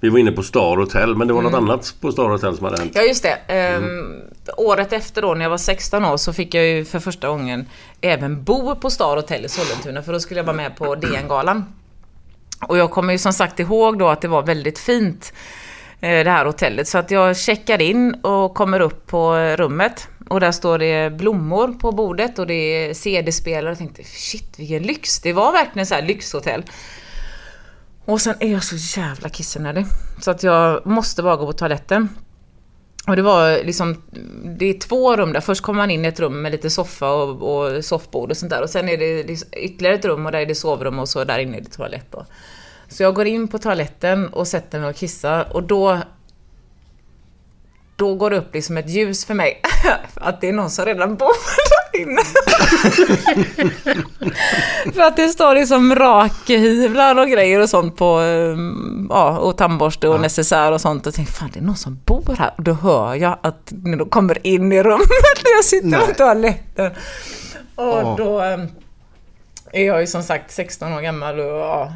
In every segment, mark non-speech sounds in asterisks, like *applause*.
Vi var inne på Star Hotel men det var något annat på Star Hotel som hade hänt. Ja just det. Ehm, Året efter då när jag var 16 år så fick jag ju för första gången även bo på Star Hotel i Sollentuna för då skulle jag vara med på DN-galan. Och jag kommer ju som sagt ihåg då att det var väldigt fint eh, det här hotellet. Så att jag checkar in och kommer upp på rummet. Och där står det blommor på bordet och det är CD-spelare. Jag tänkte shit vilken lyx. Det var verkligen så här lyxhotell. Och sen är jag så jävla kissnödig. Så att jag måste bara gå på toaletten. Och det var liksom, det är två rum där. Först kommer man in i ett rum med lite soffa och, och soffbord och sånt där. Och sen är det liksom ytterligare ett rum och där är det sovrum och så där inne är det toalett då. Så jag går in på toaletten och sätter mig och kissar och då då går det upp liksom ett ljus för mig. *laughs* att det är någon som redan bor där inne. *laughs* för att det står liksom rakhyvlar och grejer och sånt på, eh, ja, och tandborste och necessär och sånt. Och tänkte, fan det är någon som bor här. Och då hör jag att när de kommer in i rummet när jag sitter på toaletten. Och då eh, är jag ju som sagt 16 år gammal och ja,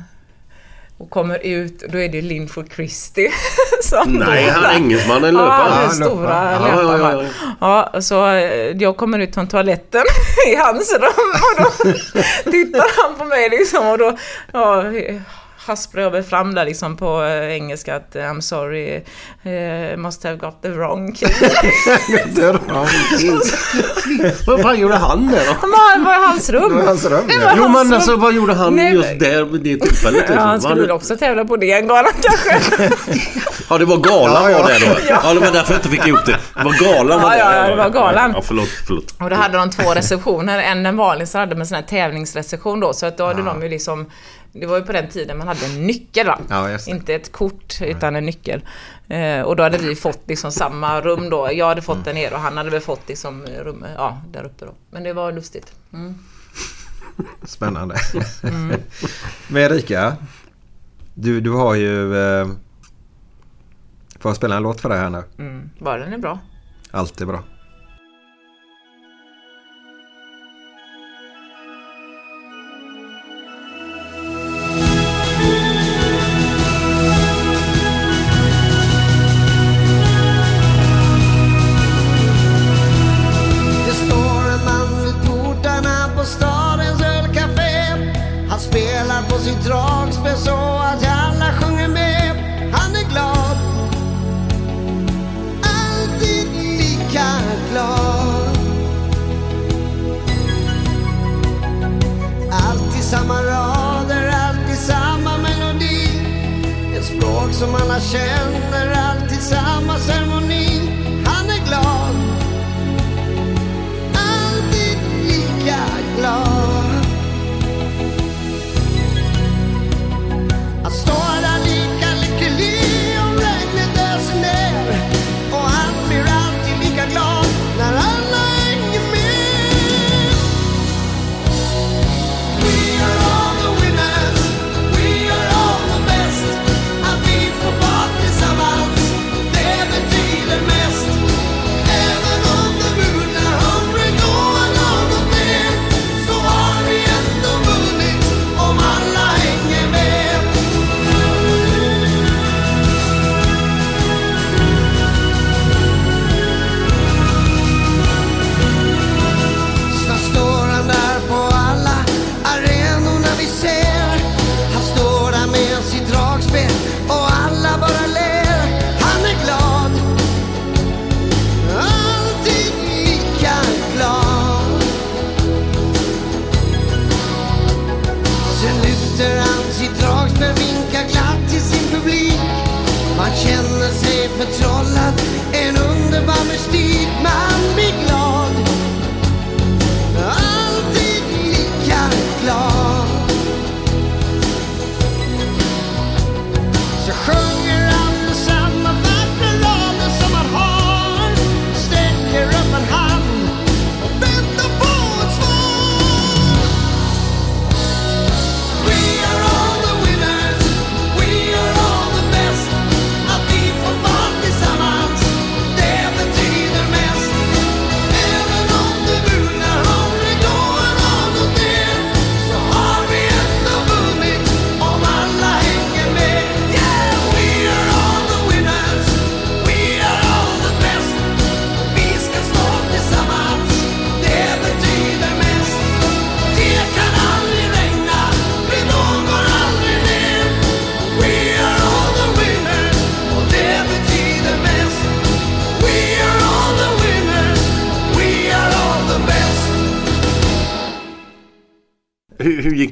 och kommer ut, då är det Linford Christie. *laughs* som Nej, han är engelsman eller Ja, löpare? den stora Ja, ja, ja, löparen. Ja, så eh, jag kommer ut från toaletten *laughs* i hans rum och då *laughs* tittar han på mig liksom och då ja, väl fram där liksom på eh, engelska att I'm sorry, eh, must have got the wrong key. *laughs* Vad fan gjorde han där då? Det var hans rum. Hans rum, Det ja. Jo men alltså vad gjorde han Nej, just där vid det tillfället? Liksom? Ja, han Var skulle väl också tävla på DN-galan kanske. *laughs* Ja det var galan Ja, ja. var det då? *laughs* Ja det var därför jag inte fick ihop det. Det var galan var Ja, det. ja, det var galan. Ja förlåt, förlåt. Och då hade de två receptioner. En den vanligaste hade med sån här tävlingsreception då. Så att då hade de ju liksom... Det var ju på den tiden man hade en nyckel va? Ja. Inte ett kort utan en nyckel. Eh, och då hade vi fått liksom samma rum då. Jag hade fått den ner och han hade väl fått liksom rum, ja, där uppe då. Men det var lustigt. *laughs* Spännande. *laughs* Men Erika, du, du har ju... Eh, får jag spela en låt för dig här nu? Mm. Bara den är bra. Allt är bra. Glad. Alltid samma rader, alltid samma melodi. Ett språk som alla känner, alltid samma ceremoni.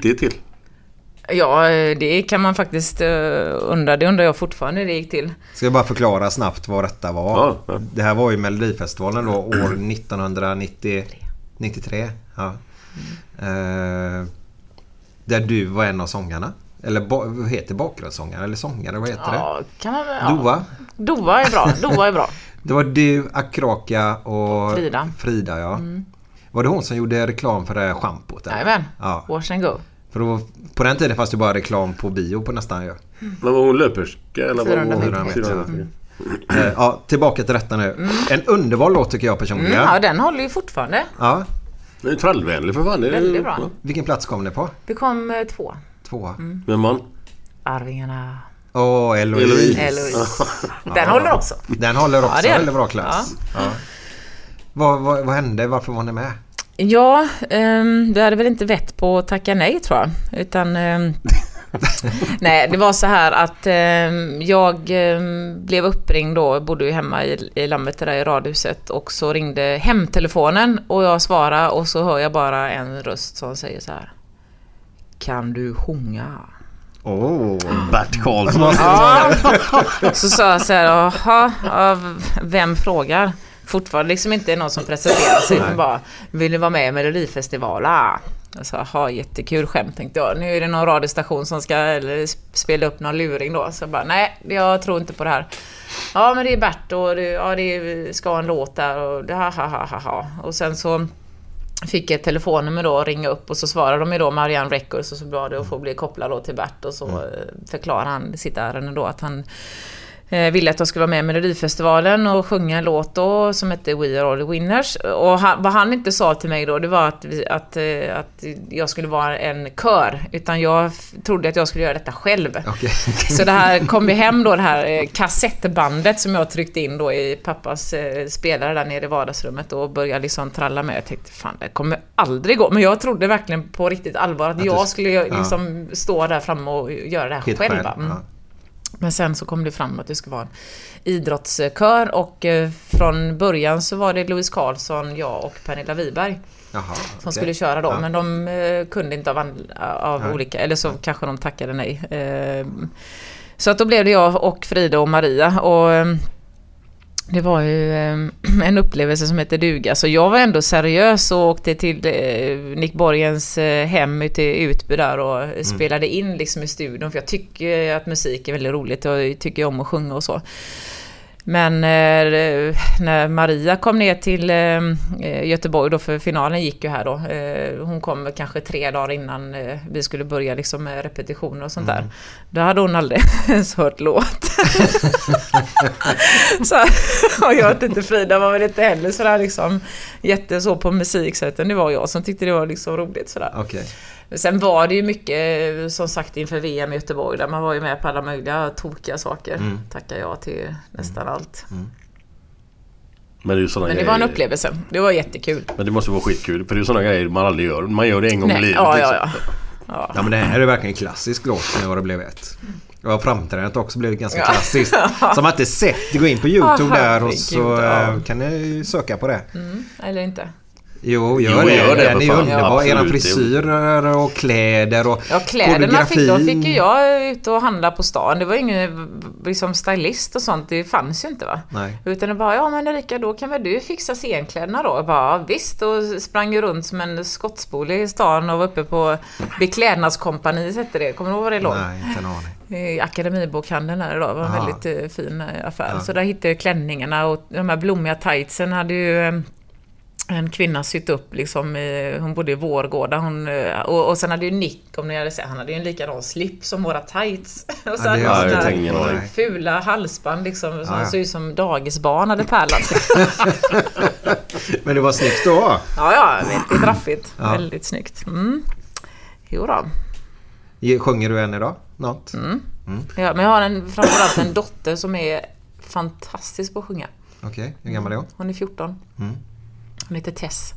Gick det till? Ja, det kan man faktiskt eh, undra. Det undrar jag fortfarande hur det gick till. Ska jag bara förklara snabbt vad detta var? Ja, ja. Det här var ju Melodifestivalen då år *clears throat* 1993. Ja. Eh, där du var en av sångarna. Eller vad heter bakgrundssångare? Eller sångare? Vad heter Ja, kan man det? Ja. Dova? Dova är bra. Dova är bra. *laughs* Det var du, Akraka och Frida. Frida ja. Var det hon som gjorde reklam för det här schampot? Jajamän. Ja. Wash and go. För då, på den tiden fanns det bara reklam på bio på nästan ju. Men var hon löperska eller? var 400 hon- meter. 400 400 Eh, ja, tillbaka till detta nu. En underbar låt tycker jag personligen. Mm, ja, den håller ju fortfarande. Ja. Det är trallvänlig för fan. Väldigt bra. Ja. Vilken plats kom ni på? Vi kom eh, två. Tvåa. Men man. Arvingarna. Åh, Eloise. Eloise. Eloise. *laughs* Den håller också. Den håller också Ja, det är den. väldigt bra klass. Ja. Vad, vad, vad hände? Varför var ni med? Ja, um, vi hade väl inte vett på att tacka nej tror jag. Utan... ehm, *laughs* nej, det var så här att ehm, jag blev uppringd då, jag bodde ju hemma i, i landet där i radhuset och så ringde hemtelefonen och jag svarade och så hör jag bara en röst som säger så här. Kan du sjunga? Åh. Bert Karlsson. Ja. Så sa jag så här, jaha, ja, vem frågar? Fortfarande liksom inte någon som presenterar sig utan bara, vill du vara med i Melodifestivalen? Jag sa, jaha, jättekul skämt tänkte jag. Nu är det någon radiostation som ska eller, spela upp någon luring då. Så jag bara, nej, jag tror inte på det här. Ja, men det är Bert och det, ja, det ska en låt där och det, ha, ha, ha, ha, ha. Och sen så fick jag ett telefonnummer då och ringa upp och så svarade de ju då Marianne Records och så bad det att få bli kopplad då till Bert och så eh, förklarade han sitt ärende då att han ville att jag skulle vara med i Melodifestivalen och sjunga en låt då som hette We Are All The Winners. Och han, vad han inte sa till mig då det var att, vi, att, eh, att jag skulle vara en kör. Utan jag trodde att jag skulle göra detta själv. Okej. *laughs* Så det här kom ju hem då det här eh, kassettbandet som jag tryckte in då i pappas eh, spelare där nere i vardagsrummet och började liksom tralla med. Jag tänkte fan det kommer aldrig gå. Men jag trodde verkligen på riktigt allvar att, Att jag skulle ja. liksom stå där framme och göra det här Helt själv. själv. Mm. Men sen så kom det fram att det skulle vara en idrottskör och eh, från början så var det Louise Karlsson, jag och Pernilla Wiberg Jaha, som okej. skulle köra då. Ja. Men de eh, kunde inte av, av olika, eller så kanske de tackade nej. Eh, så att då blev det jag och Frida och Maria. Och det var ju eh, *clears throat* en upplevelse som hette duga. Så jag var ändå seriös och åkte till eh, Nick Borgens eh, hem ute i Utby där och Mm. spelade in liksom i studion. För jag tycker att musik är väldigt roligt och jag tycker om att sjunga och så. Men eh, när Maria kom ner till eh, Göteborg då, för finalen gick ju här då. Eh, hon kom kanske tre dagar innan eh, vi skulle börja liksom med repetitioner och sånt där. Då hade hon aldrig *laughs* ens hört låt. *laughs* så, och jag vet inte, Frida var väl inte heller sådär liksom jätte så på musik så utan det var jag som tyckte det var liksom roligt sådär. Okej. Men Sen var det ju mycket, eh, som sagt, inför VM i Göteborg där man var ju med på alla möjliga tokiga saker. Mm. Tackar jag till nästan allt. Men det är ju såna Men det grejer. var en upplevelse. Det var jättekul. Men det måste vara skitkul. För det är sådana grejer man aldrig gör. Man gör det en gång i Nej, livet. ja, liksom. ja, ja. Ja men det här är verkligen en klassisk låt när jag det blev ett. Och framträdandet också blivit ganska Ja. klassiskt. *laughs* Som man inte sett. Det går in på YouTube Ja, där och så ja. eh, kan ni söka på det. Mm, eller inte. Jo, gör Jo, det. gör det, Den är fan. underbar. Ja, Era frisyrer och kläder och Ja, kläderna fick, då fick ju jag ut och handla på stan. Det var ju ingen liksom, stylist och sånt. Det fanns ju inte va. Nej. Utan det bara, ja men Erika då kan väl du fixa scenkläderna då? Jag bara, ja, visst. Och sprang ju runt som en skottspole i stan och var uppe på Beklädnadskompaniet hette det. Kommer du ihåg vad det låg? Nej, inte en aning. i Akademibokhandeln här idag. Det var en Aha. väldigt eh, fin eh, affär. Ja. Så där hittade jag klänningarna och de här blommiga tightsen hade ju eh, en kvinna sytt upp liksom i, hon bodde i Vårgårda hon, eh, och, och sen hade ju Nick, om ni hade sett, han hade ju en likadan slip som våra tights. *laughs* Och så Ja, det hade han fula halsband liksom, som Ja, ja. såg ut som dagisbarn hade pärlat. *laughs* Men det var snyggt då. ja, ja, väldigt raffigt. Ja. Väldigt snyggt. Mm. Jo då. Ge- Sjunger du än idag? Något? Mm. Ja, men jag har en, framförallt en dotter som är fantastisk på att sjunga. Okej, hur gammal är hon? Hon är 14. Mm. Hon heter Tess.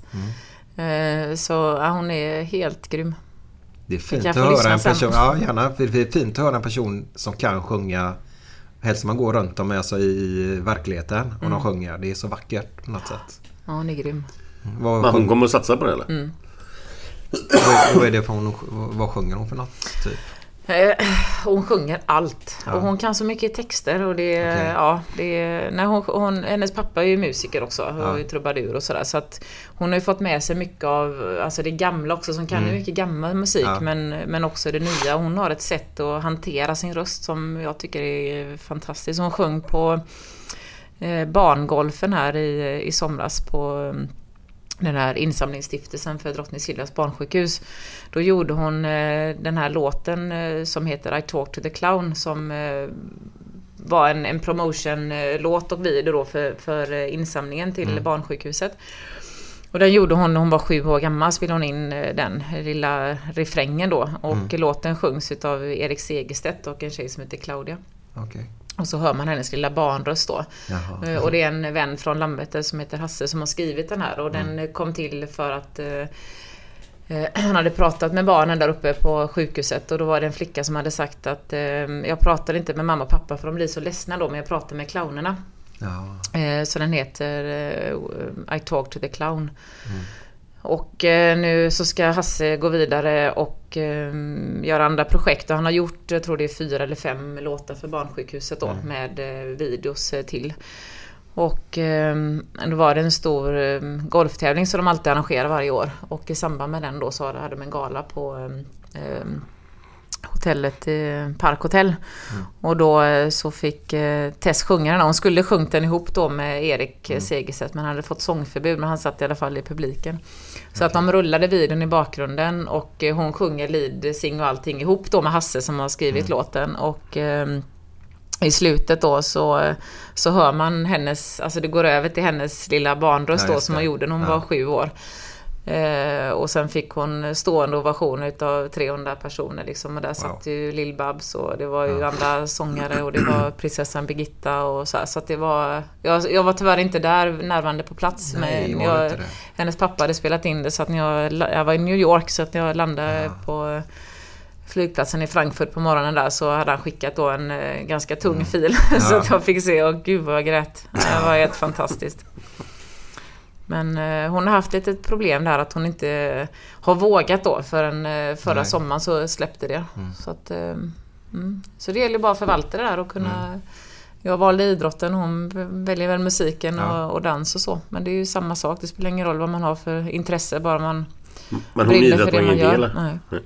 Eh, Så ja, hon är helt grym. Det är fint att höra en person, ja gärna, det är fint att höra en person som kan sjunga Helst man går runt dem alltså, i verkligheten och Mm. de sjunger. Det är så vackert på något sätt. Ja, hon är grym. Vad Men hon kommer att satsa på det eller? Mm. Vad, vad är det för hon, vad sjunger hon för något? Typ? Eh, Hon sjunger allt. Ja. Och hon kan så mycket texter. Och det, Okej. ja, det, nej, hon, hon, hennes pappa är ju musiker också. Och Ja. är trubadur och sådär. Så att hon har ju fått med sig mycket av alltså det gamla också. Som kan ju mycket gammal musik. Mm. Ja. Men, men också det nya. Hon har ett sätt att hantera sin röst som jag tycker är fantastiskt. Hon sjöng på eh, barngolfen här i, i somras på den här insamlingsstiftelsen för Drottning Silvias barnsjukhus. Då gjorde hon eh, den här låten eh, som heter I talk to the clown som eh, var en, en promotion-låt och video då för, för insamlingen till barnsjukhuset. Och den gjorde hon när hon var sju år gammal, spelade hon in den lilla refrängen då. Och låten sjungs utav Erik Segerstedt och en tjej som heter Claudia. Okej. Och så hör man hennes lilla barnröst då. Jaha. Eh, Och det är en vän från Landvetter som heter Hasse som har skrivit den här och den kom till för att eh, eh, han hade pratat med barnen där uppe på sjukhuset och då var det en flicka som hade sagt att jag pratade inte med mamma och pappa för de blir så ledsna då men jag pratar med clownerna. Ja. Så den heter I talk to the clown. Och eh, nu så ska Hasse gå vidare och eh, göra andra projekt. Och han har gjort, jag tror det är fyra eller fem låtar för barnsjukhuset då med eh, videos eh, till. Och eh, då var det en stor eh, golftävling som de alltid arrangerar varje år. Och i samband med den då så hade de en gala på hotellet eh, Parkhotell. Och då eh, så fick eh, Tess sjunga den. Hon skulle sjungit den ihop då med Erik mm. Segerstedt men han hade fått sångförbud men han satt i alla fall i publiken. Så att de rullade videon i bakgrunden och eh, hon sjunger lead, sing och allting ihop då med Hasse som har skrivit låten. Och ehm, i slutet då så, så hör man hennes, alltså det går över till hennes lilla barnröst Ja, då som hon gjorde när hon Ja. var sju år. Eh, och sen fick hon stående ovation utav 300 personer liksom. Och där satt ju Lill-Babs och det var ju andra sångare och det var *clears throat* prinsessan Birgitta och så här. Så att det var... Jag, jag var tyvärr inte där närvarande på plats. Nej, men jag, hennes pappa hade spelat in det så att när jag, jag var i New York så att när jag landade på flygplatsen i Frankfurt på morgonen där så hade han skickat då en eh, ganska tung Mm. fil. *laughs* så att jag fick se, och gud vad jag grät. Det var helt fantastiskt. Men eh, hon har haft lite problem där att hon inte har vågat då förrän eh, förra Nej. sommaren så släppte det. Så, att, eh, mm. så det gäller bara att förvalta det där och kunna Mm. Jag valde idrotten, hon väljer väl musiken Ja. och, och dans och så. Men det är ju samma sak, det spelar ingen roll vad man har för intresse bara man Men hon brinner idrott för det man ingen gör. Nej.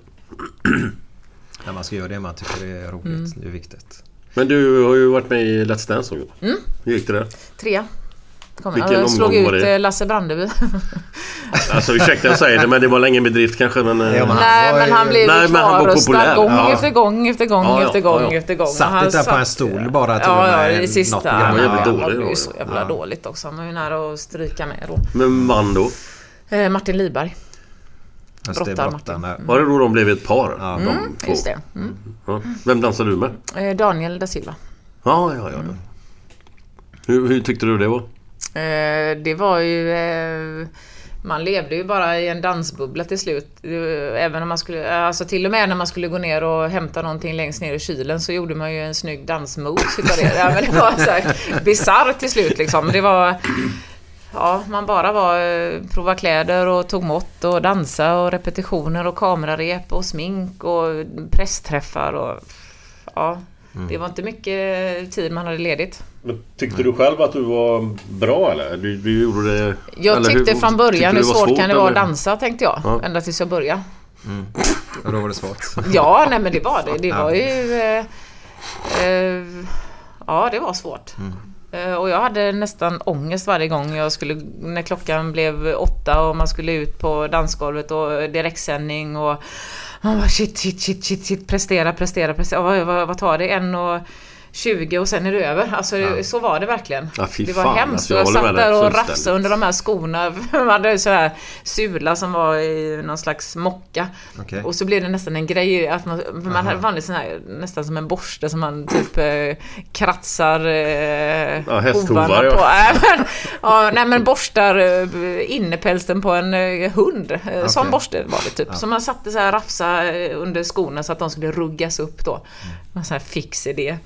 Ja, man ska göra det man tycker det är roligt. Mm. Det är viktigt. Men du har ju varit med i Let's Dance också. Hur gick det där? Trea. Kom, Vilken jag slog omgång var ut eh, Lasse Brandeby. *laughs* Alltså ursäkta jag säger det men det var länge bedrift kanske men... eh, Ja, men han Nej var men han blev Nej, ju men han var kvarröstad populär. gång Ja. efter gång efter gång Ja, ja, efter gång ja, ja. efter gång. Satt Han där på en stol bara till och Ja, ja, med i något sista. program? var jävligt dålig det då, blev ju så jävla Ja. dåligt också. Han var ju nära att stryka med då. Men vann då? Eh, Martin Liberg. Just det, Brottar brottar Martin. med. Var det då de blev ett par? Ja. de Mm, två? just det. Mm. Ja. Vem dansade du med? Eh, Daniel da Silva. Ja, ja, ja. ja. Hur, hur tyckte du det var? Eh, det var ju... Eh, man levde ju bara i en dansbubbla till slut. Eh, Även om man skulle... Alltså till och med när man skulle gå ner och hämta någonting längst ner i kylen så gjorde man ju en snygg dansmoves utav det. Ja, men det var så bisarrt till slut liksom. Det var... Ja, man bara var... Prova kläder och tog mått och dansa och repetitioner och kamerarep och smink och pressträffar och... Ja, det var inte mycket tid man hade ledigt. Men tyckte du själv att du var bra eller? Du, du gjorde det... Jag eller tyckte hur- från början, tyckte hur var svårt, kan det vara att dansa tänkte jag. Ja. Ända tills jag började. Och då var det svårt. *laughs* Ja, nej men det var det. Det var ju... Eh, eh, ja, det var svårt. Eh, och jag hade nästan ångest varje gång jag skulle... När klockan blev åtta och man skulle ut på dansgolvet och direktsändning och... Man bara shit, shit, shit, shit, shit, prestera, prestera, prestera. Vad, vad, vad tar det? En och 20 och sen är det över. Alltså det- så var det verkligen. Ja, det var fan, hemskt. alltså, jag jag satt där och rafsade under de här skorna. *laughs* Man hade så här sula som var i någon slags mocka. Okej. Och så blev det nästan en grej att man, man hade vanligt sån här, nästan som en borste som man typ eh, kratsar eh, hästhovar, hovarna ja. på. *laughs* Äh, men, ja, nej men borstar eh, innepälsen på en eh, hund. Eh, Sån Okej. borste var det typ. Så man satte så här rafsa eh, under skorna så att de skulle ruggas upp då. Mm. En sån här fix idé.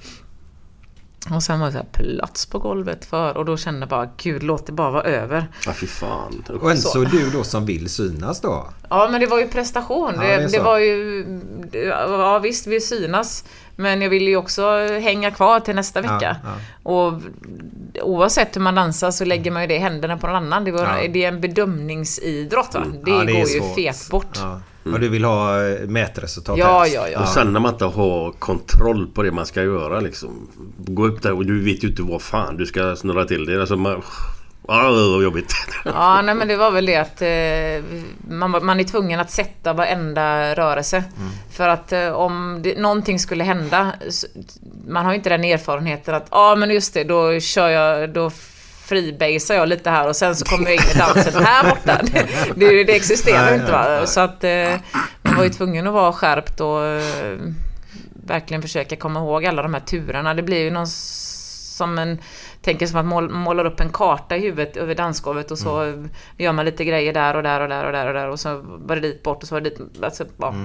Och sen var det så här plats på golvet för och då kände jag bara gud låt det bara vara över. Ja, fy fan. Och en så du då som vill synas då? Ja men det var ju prestation. Ja, det, det det, så. var ju... Ja visst, vi synas. Men jag ville ju också hänga kvar till nästa vecka. ja. Och oavsett hur man dansar så lägger man ju det i händerna på någon annan. Det, var, Ja. det är en bedömningsidrott va? Det, Ja, går ju fet bort. Ja, Ja. Och du vill ha eh, mätresultat ja, helst? ja. Och sen när man inte har kontroll på det man ska göra liksom. Gå upp där och du vet ju inte vad fan du ska snurra till det. Alltså man... Ja, jobbigt. *laughs* Ja, nej men det var väl det att eh, man, man är tvungen att sätta varenda rörelse. För att eh, om det, någonting skulle hända, så- man har ju inte den erfarenheten att ja men just det, då kör jag, då freebasar jag lite här och sen så kommer jag in i dansen här borta. *laughs* Det, det existerar Nej, inte va. Så att eh, man var ju tvungen att vara skärpt och eh, verkligen försöka komma ihåg alla de här turerna. Det blir ju någon som en tänker som att mål, målar upp en karta i huvudet över dansgolvet och så gör man lite grejer där och där och där och där och där och så var det dit bort och så var det dit. Alltså, ja.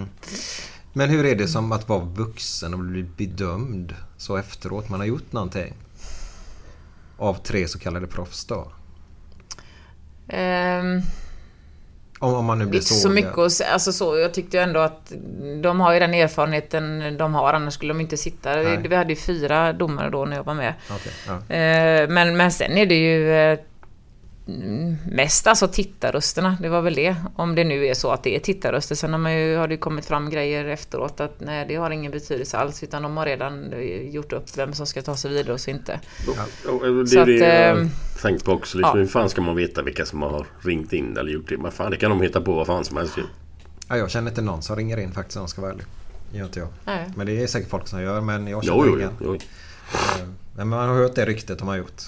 Men hur är det som att vara vuxen och bli bedömd så efteråt? Man har gjort någonting. Av tre så kallade proffs då. Ehm, Om, om man nu blir så sågad. mycket säga. Alltså så, jag tyckte ändå att de har ju den erfarenheten de har annars skulle de inte sitta. Nej. Vi hade ju fyra domare då när jag var med. Okej, ja. Eh, men, men sen är det ju eh, mest alltså tittarrösterna. Det var väl det. Om det nu är så att det är tittarröster. Sen har, man ju, har det ju kommit fram grejer efteråt att nej, det har ingen betydelse alls. Utan de har redan eh, gjort upp vem som ska ta sig vidare och så inte. Och Det Så är att, det jag ehm, tänkt på också. Liksom, ja. Hur fan ska man veta vilka som har ringt in eller gjort det? Men fan, det kan de hitta på vad fan som helst. Ja, jag känner inte någon som ringer in faktiskt om jag ska vara ärlig. Gör inte jag. Nej. Men det är säkert folk som gör men jag känner Jo, jo, ingen. jo. jo. Eh, Men man har hört det ryktet de har gjort.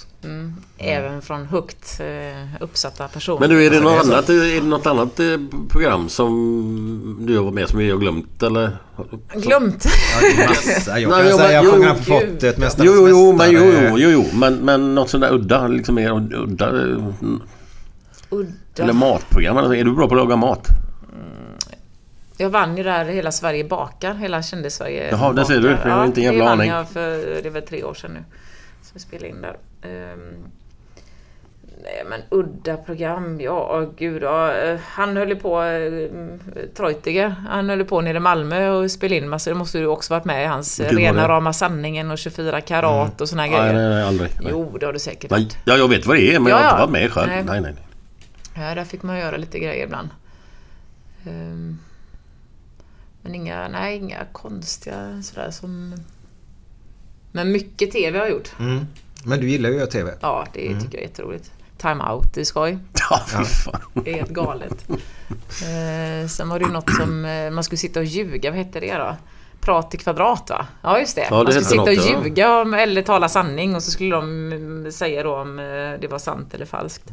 Även från högt eh, uppsatta personer. Men du, är det, Alltså, något det annat, är det något annat eh, program som du har varit med som vi har glömt eller? Glömt! Ja, det är massa. *laughs* Jag Nej, kan jo, säga jo, sjunger på. Fortet, Mästarnas Jo, jo, jo, men, jo, jo, jo, jo. Men, men något sånt där udda, liksom mer udda. eh, Udda. Eller matprogram. Är du bra på att laga mat? Jag vann ju där Hela Sverige bakar, hela kändis-Sverige Jaha, där ser du. Jag har inte en jävla det vann aning. jag för, det är väl tre år sedan nu. Så vi spelade in där. Ehm, nej men udda program, ja gud ja. Eh, Han höll ju på, uh, Treutiger, han höll ju på nere i Malmö och spelade in massa, det måste du också varit med i hans eh, Rena rama sanningen och 24 karat och såna Nej, grejer. nej, aldrig. Nej. Jo, det har du säkert Nej, ja, jag vet vad det är men jag Ja, har inte varit med själv. Nej. Nej, nej. nej. Ja, där fick man göra lite grejer ibland. Ehm, men inga, nej, inga konstiga sådär som... Men mycket TV har jag gjort. Mm. Men du gillar ju att göra TV. Ja, det tycker jag är jätteroligt. Time Out, det är skoj. Ja, fy fan. Det är helt galet. Eh, sen var det ju något som eh, man skulle sitta och ljuga, vad hette det då? Prat i kvadrat va? Ja just det. Ja, det man skulle sitta och något, ja. ljuga om, eller tala sanning och så skulle de mm, säga då om eh, det var sant eller falskt.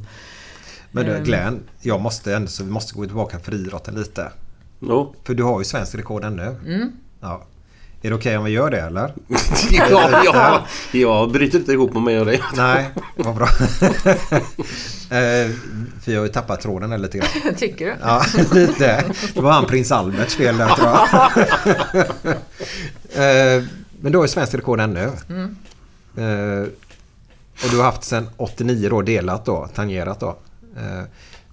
Men Ehm. du Glenn, jag måste ändå så vi måste gå tillbaka för idrotten lite. Jo. För du har ju svensk rekord ännu. Mm. Ja. Är det okej om vi gör det eller? *laughs* Ja, ja. Jag bryter inte ihop med mig och dig. Nej, vad bra. *laughs* eh, för jag har ju tappat tråden där lite grann. *laughs* Tycker du? Ja, lite. Det var han prins Alberts fel där tror jag. eh, men du har ju svensk rekord ännu. Mm. Eh, och du har haft sedan 89 då delat då, tangerat då. Eh,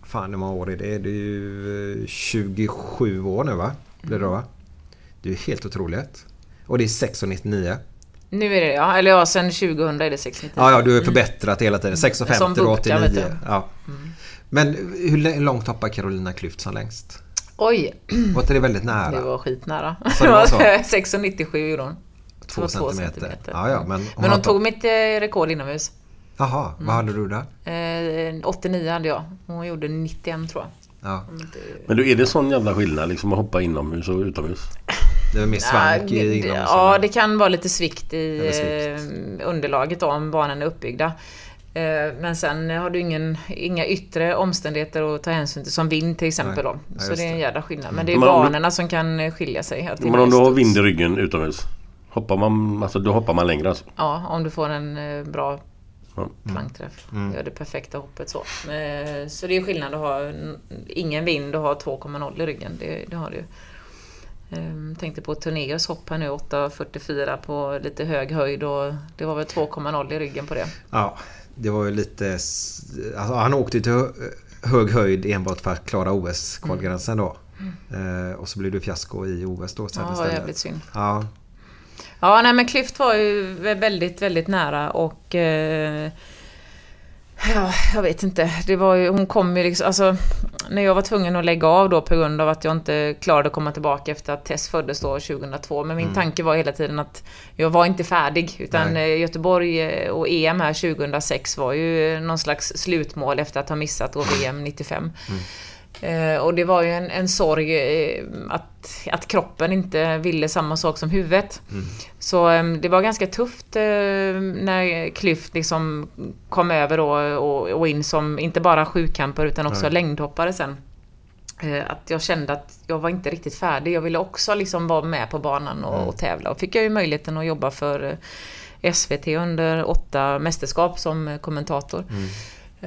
fan hur många år är det? Det är ju eh, 27 år nu va? Blir det då va? Det är helt otroligt. Och det är 6,99. Nu är det ja, eller ja, sen 2000 är det 690. Ja, ja, du har förbättrat hela tiden. 6,50 Som och Bubka, vet 89. du. Ja. Men hur långt hoppar Carolina Klüft som längst? Oj, Var inte det väldigt nära? det var skitnära. Så det var så? *laughs* 6,97 gjorde hon. Två var centimeter. Ja, ja, men hon men hon tog mitt eh, rekord inomhus. Jaha, vad hade du där? Eh, 89 hade jag. Hon gjorde 91 tror jag. Ja, Men du, är det sån jävla skillnad liksom att hoppa inomhus och utomhus? *laughs* det var mer svank Ja, i det- inomhus. Ja, det kan vara lite svikt i svikt. eh, underlaget då, om banan är uppbyggda. Eh, Men sen har du ingen, inga yttre omständigheter att ta hänsyn till, som vind till exempel då. Ja, Så det är en jävla skillnad. Men det är Men om du- banorna som kan skilja sig. Men om du har vind i ryggen utomhus? Hoppar man, alltså då hoppar man längre alltså? Ja, om du får en eh, bra plankträff. Mm. Gör det perfekta hoppet så. Så det är skillnad att ha ingen vind och ha 2,0 i ryggen. Det, det har du ju. Tänkte på Torneos hopp här nu, 8.44 på lite hög höjd och det var väl 2,0 i ryggen på det. Ja, det var ju lite... Alltså, han åkte till hö- hög höjd enbart för att klara OS-kvalgränsen då. Eh, och så blev det fiasko i OS då sen Mm. Ja, istället. jävligt synd. Ja, Ja, nej men Klyft var ju väldigt, väldigt nära och... Eh, ja, jag vet inte. Det var ju, hon kom ju liksom... Alltså, när jag var tvungen att lägga av då på grund av att jag inte klarade att komma tillbaka efter att Tess föddes då 2002. Men min tanke var hela tiden att jag var inte färdig. Utan Nej. eh, Göteborg eh, och EM här 2006 var ju någon slags slutmål efter att ha missat då VM 95. Eh, och det var ju en, en sorg eh, att, att kroppen inte ville samma sak som huvudet. Så eh, det var ganska tufft eh, när Klyft liksom kom över och, och in som inte bara sjukamper utan också längdhoppare sen. Eh, att jag kände att jag var inte riktigt färdig. Jag ville också liksom vara med på banan och, och tävla. Och fick jag ju möjligheten att jobba för eh, SVT under åtta mästerskap som eh, kommentator. Eh,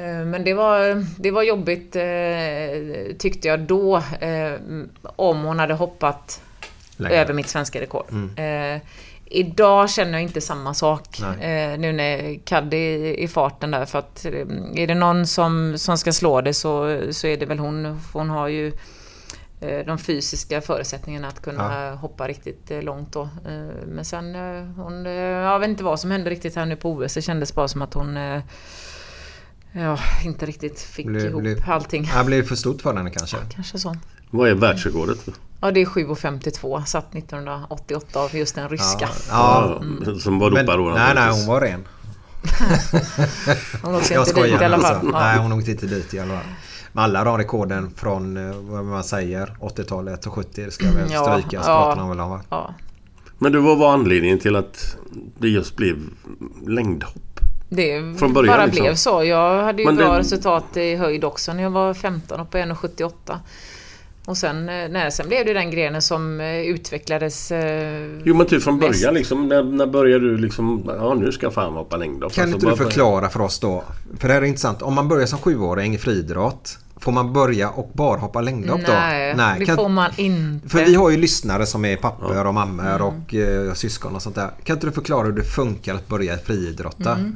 Men det var, det var jobbigt eh, tyckte jag då eh, om hon hade hoppat Längre. över mitt svenska rekord. Eh, idag känner jag inte samma sak eh, nu när Kaddi är i farten där för att eh, är det någon som, som ska slå det så, så är det väl hon. Hon har ju eh, de fysiska förutsättningarna att kunna hoppa riktigt eh, långt då. Eh, Men sen, eh, hon, eh, jag vet inte vad som hände riktigt här nu på OS. Det kändes bara som att hon eh, Ja, inte riktigt fick Blev- ihop blev- allting. det blev för stort för henne kanske. Kanske så. Vad är världsrekordet? Ja, det är 7,52. Satt 1988 av just den ryska. Ja, Ja, Som var då nej, nej, hon var ren. Hon åkte Jag inte skojar. dit i alla fall. alltså. Ja. Nej, hon åkte inte dit i alla fall. Men alla de rekorden från, eh, vad man säger, 80-talet och 70 ska väl Ja, strykas. ja. pratar de väl om va? Ja. Men du, vad var anledningen till att det just blev längdhopp? Det Från början, bara liksom. blev så. Jag hade ju Men bra det- resultat i höjd också när jag var 15 och på 1,78. Och sen, eh, nej, sen blev det den grenen som eh, utvecklades... eh, Jo men typ från mest. början liksom. När, när började du liksom... Ja nu ska jag fan hoppa längdhopp. Kan Alltså, inte du förklara för oss då? För det här är intressant. Om man börjar som sjuåring i friidrott. Får man börja och bara hoppa längdhopp då? Nej, det kan- får man inte. För vi har ju lyssnare som är pappor och mammor Mm. och eh, syskon och sånt där. Kan inte du förklara hur det funkar att börja friidrotta? Mm.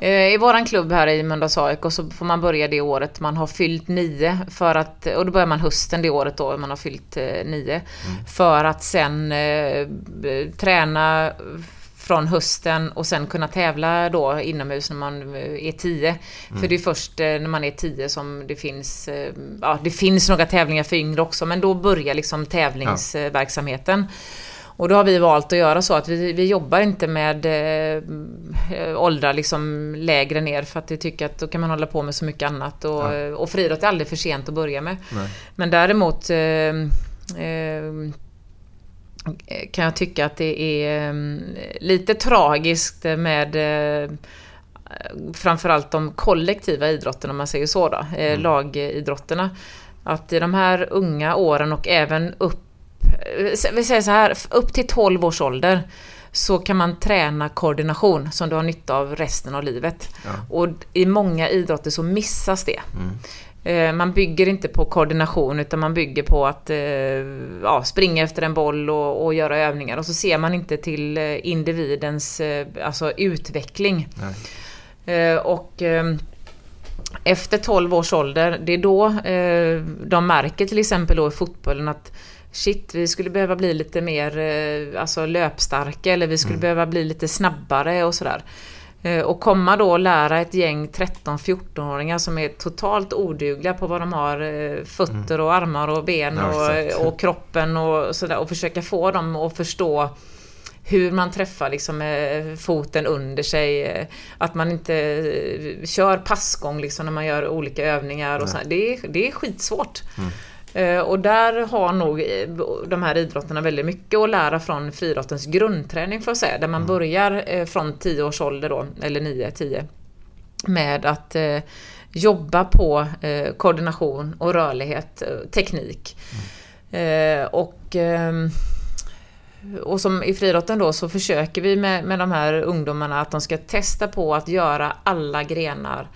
Eh, I våran klubb här i Mölndals AIK så får man börja det året man har fyllt nio. För att, och då börjar man hösten det året då man har fyllt eh, nio. För att sen eh, träna från hösten och sen kunna tävla då inomhus när man eh, är 10. För det är först eh, när man är 10 som det finns, eh, ja det finns några tävlingar för yngre också men då börjar liksom tävlingsverksamheten. Och då har vi valt att göra så att vi, vi jobbar inte med eh, åldrar liksom lägre ner för att vi tycker att då kan man hålla på med så mycket annat. Och, eh, och friidrott är aldrig för sent att börja med. Men däremot eh, eh, kan jag tycka att det är eh, lite tragiskt med eh, framförallt de kollektiva idrotterna om man säger så då, eh, lagidrotterna. Att i de här unga åren och även upp, eh, vi säger så här, upp till 12 års ålder så kan man träna koordination som du har nytta av resten av livet. Och i många idrotter så missas det. Eh, Man bygger inte på koordination utan man bygger på att eh, ja, springa efter en boll och, och göra övningar. Och så ser man inte till eh, individens eh, alltså utveckling. Eh, Och eh, efter 12 års ålder, det är då eh, de märker till exempel då i fotbollen att shit, vi skulle behöva bli lite mer eh, alltså löpstarka eller vi skulle behöva bli lite snabbare och sådär. Eh, Och komma då och lära ett gäng 13-14-åringar som är totalt odugliga på vad de har eh, fötter och armar och ben och, och kroppen och sådär och försöka få dem att förstå hur man träffar liksom eh, foten under sig. Att man inte kör passgång liksom när man gör olika övningar. Och så. Det, är, det är skitsvårt. Eh, Och där har nog eh, de här idrotterna väldigt mycket att lära från friidrottens grundträning för att säga. Där man börjar eh, från 10 års ålder då, eller 9-10. Med att eh, jobba på eh, koordination och rörlighet, eh, teknik. Eh, och ehm, och som i friidrotten då så försöker vi med, med de här ungdomarna att de ska testa på att göra alla grenar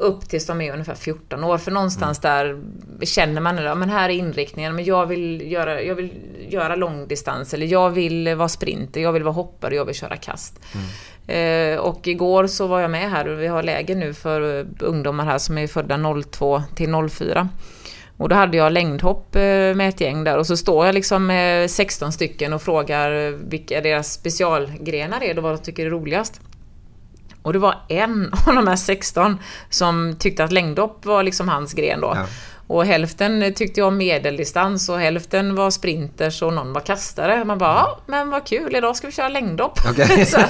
upp tills de är ungefär 14 år. För någonstans där känner man att men här är inriktningen, men jag vill, göra, jag vill göra långdistans eller jag vill vara sprinter, jag vill vara hoppare, jag vill köra kast. Eh, och igår så var jag med här och vi har läger nu för ungdomar här som är födda 02 till 04. Och då hade jag längdhopp eh, med ett gäng där och så står jag liksom med 16 stycken och frågar vilka deras specialgrenar är och vad de tycker är roligast. Och det var en av de här 16 som tyckte att längdhopp var liksom hans gren då. Ja. Och hälften tyckte jag om medeldistans och hälften var sprinters och någon var kastare. Man bara, ja men vad kul, idag ska vi köra längdhopp. *laughs* Så-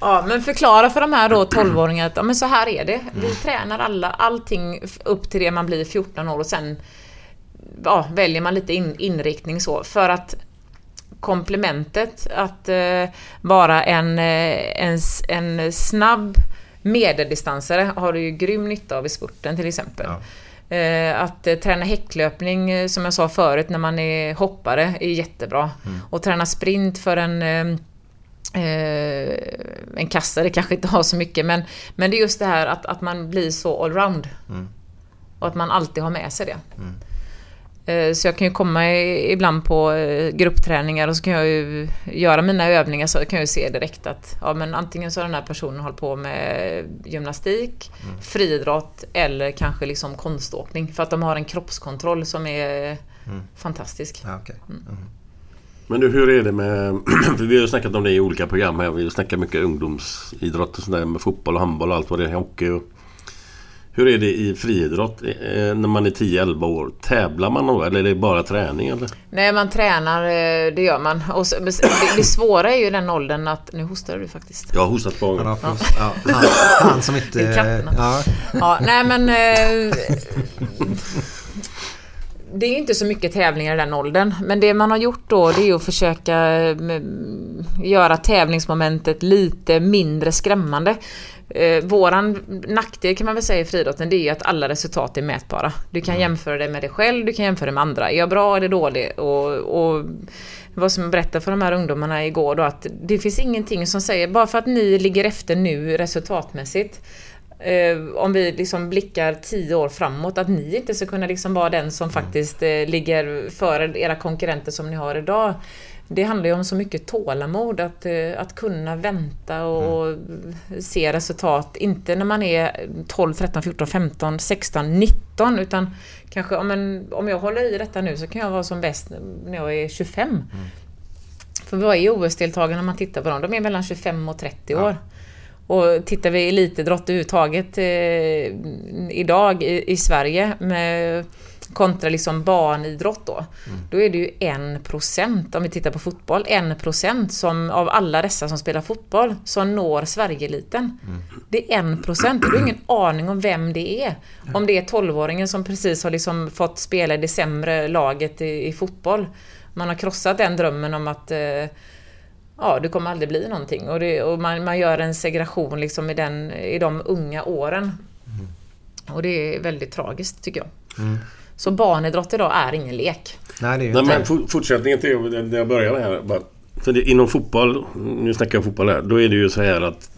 ja, men förklara för de här då 12-åringarna att ja, men så här är det. Vi tränar alla, allting upp till det man blir 14 år och sen ja, väljer man lite in, inriktning så. För att komplementet att eh, vara en, eh, en, en snabb medeldistansare har du ju grym nytta av i spurten till exempel. Eh, att träna häcklöpning, som jag sa förut, när man är hoppare är jättebra. Och träna sprint för en en kastare kanske inte har så mycket men, men det är just det här att, att man blir så allround. Och att man alltid har med sig det. Eh, Så jag kan ju komma ibland på eh, gruppträningar och så kan jag ju göra mina övningar så kan jag ju se direkt att ja, men antingen så har den här personen hållit på med gymnastik, friidrott eller kanske liksom konståkning. För att de har en kroppskontroll som är fantastisk. Ja, okej. Men du, hur är det med... *clears throat* För vi har ju snackat om det i olika program här. Vi har snackat mycket ungdomsidrott och sådär med fotboll och handboll och allt vad det är. Hockey och... Hur är det i friidrott eh, när man är 10-11 år? Tävlar man då eller är det bara träning eller? Nej, man tränar, eh, det gör man. Och så, det, det svåra är ju den åldern att... Nu hostar du faktiskt. Jag har hostat på gånger. först, ja, han, han som inte... *laughs* Det är katterna. Ja, Ja, nej men... Eh, det är inte så mycket tävlingar i den åldern. Men det man har gjort då det är att försöka göra tävlingsmomentet lite mindre skrämmande. Eh, våran nackdel kan man väl säga i friidrotten det är ju att alla resultat är mätbara. Du kan jämföra det med dig själv, du kan jämföra det med andra. Är jag bra eller dålig? Och, och vad som jag berättade för de här ungdomarna igår då att det finns ingenting som säger bara för att ni ligger efter nu resultatmässigt eh, om vi liksom blickar tio år framåt, att ni inte ska kunna liksom vara den som faktiskt eh, ligger före era konkurrenter som ni har idag. Det handlar ju om så mycket tålamod, att, eh, att kunna vänta och se resultat. Inte när man är 12, 13, 14, 15, 16, 19 utan kanske om, en, om jag håller i detta nu så kan jag vara som bäst när jag är 25. För vad är OS-deltagarna om man tittar på dem? De är mellan 25 och 30 år. Och tittar vi elitidrott överhuvudtaget eh, idag i, i Sverige med kontra liksom barnidrott då. Då är det ju en procent, om vi tittar på fotboll, en procent som av alla dessa som spelar fotboll som når Sverigeeliten. Det är en procent du har ingen aning om vem det är. Om det är 12-åringen som precis har liksom fått spela i det sämre laget i, i fotboll. Man har krossat den drömmen om att eh, ja, det kommer aldrig bli någonting. Och, det, och man, man gör en segregation liksom i, den, i de unga åren. Och det är väldigt tragiskt tycker jag. Så barnidrott idag är ingen lek. nej, det är ju Nej, inte... men for- fortsättningen till det- jag började med här. Bara, för det, inom fotboll, nu snackar jag fotboll här, då är det ju så här att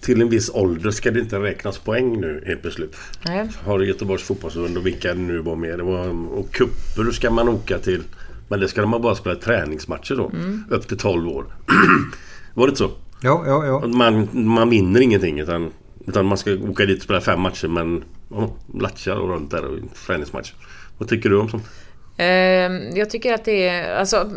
till en viss ålder ska det inte räknas poäng nu helt plötsligt. Nej. Har Göteborgs fotbollsförbund och vilka det nu var med. Det var, och kupper ska man åka till. Men det ska man bara spela träningsmatcher då. Upp till 12 år. *clears throat* var det inte så? Jo, jo, jo. Man, man vinner ingenting utan, utan man ska åka dit och spela fem matcher men oh, latchar och runt där och träningsmatch. Vad tycker du om sånt? Eh, jag tycker att det är, alltså...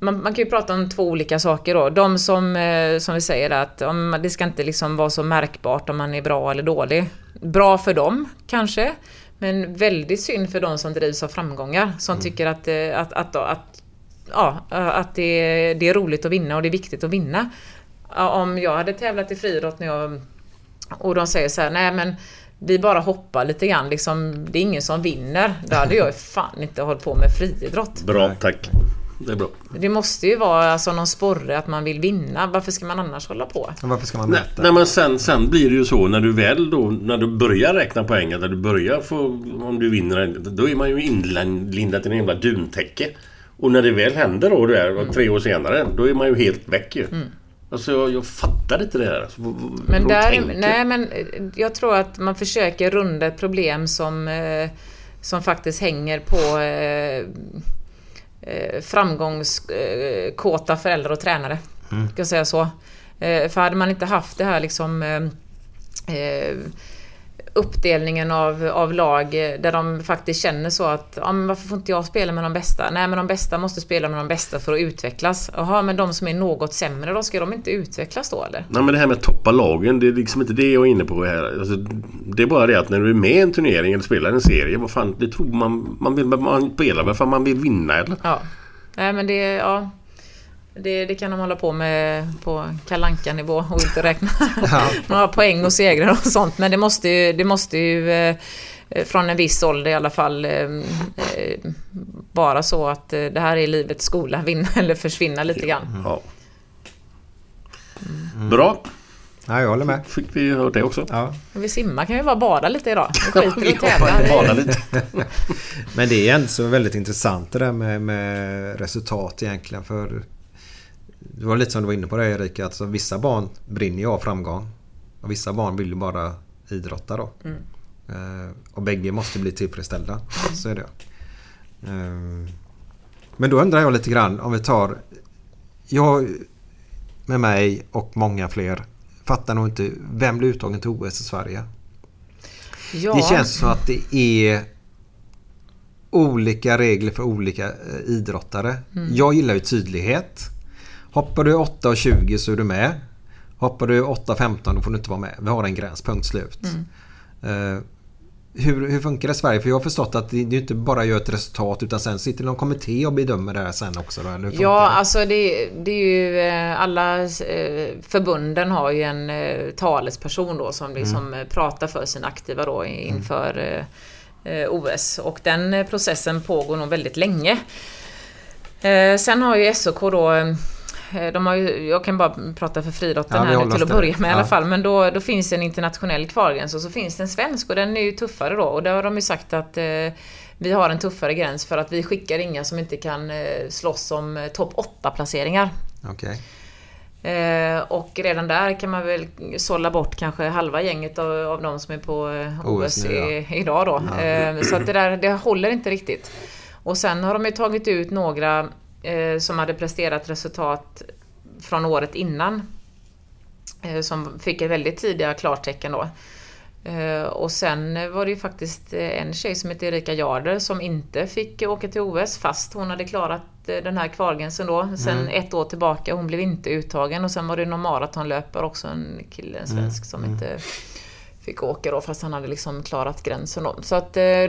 Man, man kan ju prata om två olika saker då. De som, eh, som vi säger att om, det ska inte liksom vara så märkbart om man är bra eller dålig. Bra för dem, kanske. Men väldigt synd för de som drivs av framgångar. Som tycker att, eh, att, att, att, ja, att det, det är roligt att vinna och det är viktigt att vinna. Om jag hade tävlat i friidrott när jag och de säger så här, nej men vi bara hoppar lite grann, liksom, det är ingen som vinner. Då hade jag ju *laughs* fan inte hållit på med friidrott. Bra, tack. Det är bra. Det måste ju vara alltså, någon sporre att man vill vinna. Varför ska man annars hålla på? Varför ska man Nej, mäta? nej men sen, sen blir det ju så när du väl då, när du börjar räkna poängen, när du börjar få, om du vinner, då är man ju inlindad i en jävla duntäcke. Och när det väl händer då, det är, tre år senare, då är man ju helt väck ju. Alltså jag, jag fattar inte det här. Alltså, Mm. Men hur där, tänker. nej men eh, jag tror att man försöker runda ett problem som eh, som faktiskt hänger på eh, eh, framgångskåta föräldrar och tränare. Ska jag säga så. För hade man inte haft det här liksom eh, uppdelningen av, av lag eh, där de faktiskt känner så att ja, men varför får inte jag spela med de bästa? Nej men de bästa måste spela med de bästa för att utvecklas. Jaha men de som är något sämre då, ska de inte utvecklas då eller? Nej men det här med att toppa lagen, det är liksom inte det jag är inne på här. Alltså, det är bara det att när du är med i en turnering eller spelar en serie, vad fan, det tror man... Man vill man spelar väl för att man vill vinna eller? Ja. Nej men det, ja. Det, det kan de hålla på med på kalanka nivå och inte räkna *laughs* några poäng och segrar och sånt. Men det måste ju, det måste ju eh, från en viss ålder i alla fall eh, eh, vara så att det här är livets skola, *laughs* vinna eller försvinna lite grann. Ja. Bra. Ja, jag håller med. Fick vi hört det också. Ja. Vi simmar kan ju bara bada lite idag. Vi skiter i att Ja, tävla. bada lite. *laughs* Men det är ändå så väldigt intressant det där med, med resultat egentligen. För det var lite som du var inne på det Erika. Alltså, vissa barn brinner ju av framgång. Och vissa barn vill ju bara idrotta då. Eh, och bägge måste bli tillfredsställda. Så är det. Eh, men då undrar jag lite grann om vi tar... Jag med mig och många fler fattar nog inte vem blir uttagen till OS i Sverige. Ja. Det känns som att det är olika regler för olika eh, idrottare. Jag gillar ju tydlighet. Hoppar du 8,20 så är du med. Hoppar du 8,15 då får du inte vara med. Vi har en gräns, punkt slut. Eh, hur, hur funkar det i Sverige? För jag har förstått att det, det inte bara gör ett resultat utan sen sitter någon kommitté och bedömer det här sen också. Då, eller Ja, det? alltså det, det är ju eh, alla eh, förbunden har ju en talesperson då som liksom eh, pratar för sina aktiva då inför eh, eh, OS och den processen pågår nog väldigt länge. Sen har ju SOK då de har ju, jag kan bara prata för friidrotten Ja, här nu till att börja med i alla Ja. fall. Men då, då finns en internationell kvalgräns och så finns det en svensk och den är ju tuffare då. Och där har de ju sagt att eh, vi har en tuffare gräns för att vi skickar inga som inte kan eh, slåss om eh, topp 8 placeringar. Okej. Eh, och redan där kan man väl sålla bort kanske halva gänget av, av de som är på eh, OS, nu, i, idag då. Eh, så att det där, det håller inte riktigt. Och sen har de ju tagit ut några eh, som hade presterat resultat från året innan. Eh, som fick ett väldigt tidiga klartecken då. Eh, och sen var det ju faktiskt eh, en tjej som heter Erika Jarder som inte fick åka till OS fast hon hade klarat eh, den här kvalgränsen då. Sen ett år tillbaka, hon blev inte uttagen. Och sen var det någon maratonlöpare också, en kille, en svensk, som inte fick åka då fast han hade liksom klarat gränsen då. Så att eh,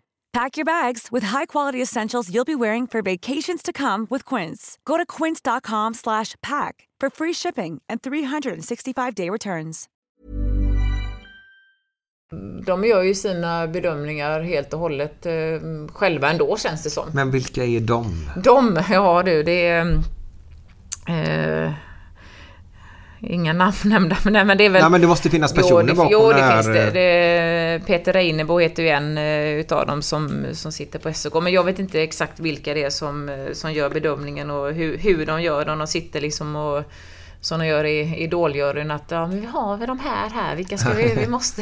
Pack your bags with high-quality essentials you'll be wearing for vacations to come with Quince. Go to quince.com slash pack for free shipping and 365-day returns. De gör ju sina bedömningar helt och hållet eh, själva ändå känns det som. Men vilka är de? De, ja du, det är... Eh, inga namn *laughs* nämnda, men, nej, men det är väl... Nej men det måste finnas personer jo, det, bakom jo, det här. finns det. det. Peter Reinebo heter ju en eh, utav dem som, som sitter på SOK. Men jag vet inte exakt vilka det är som, eh, som gör bedömningen och hur, hur de gör det. De sitter liksom och som de gör i Idoljuryn att ja, men vi har vi de här här, vilka ska vi, vi *laughs* måste,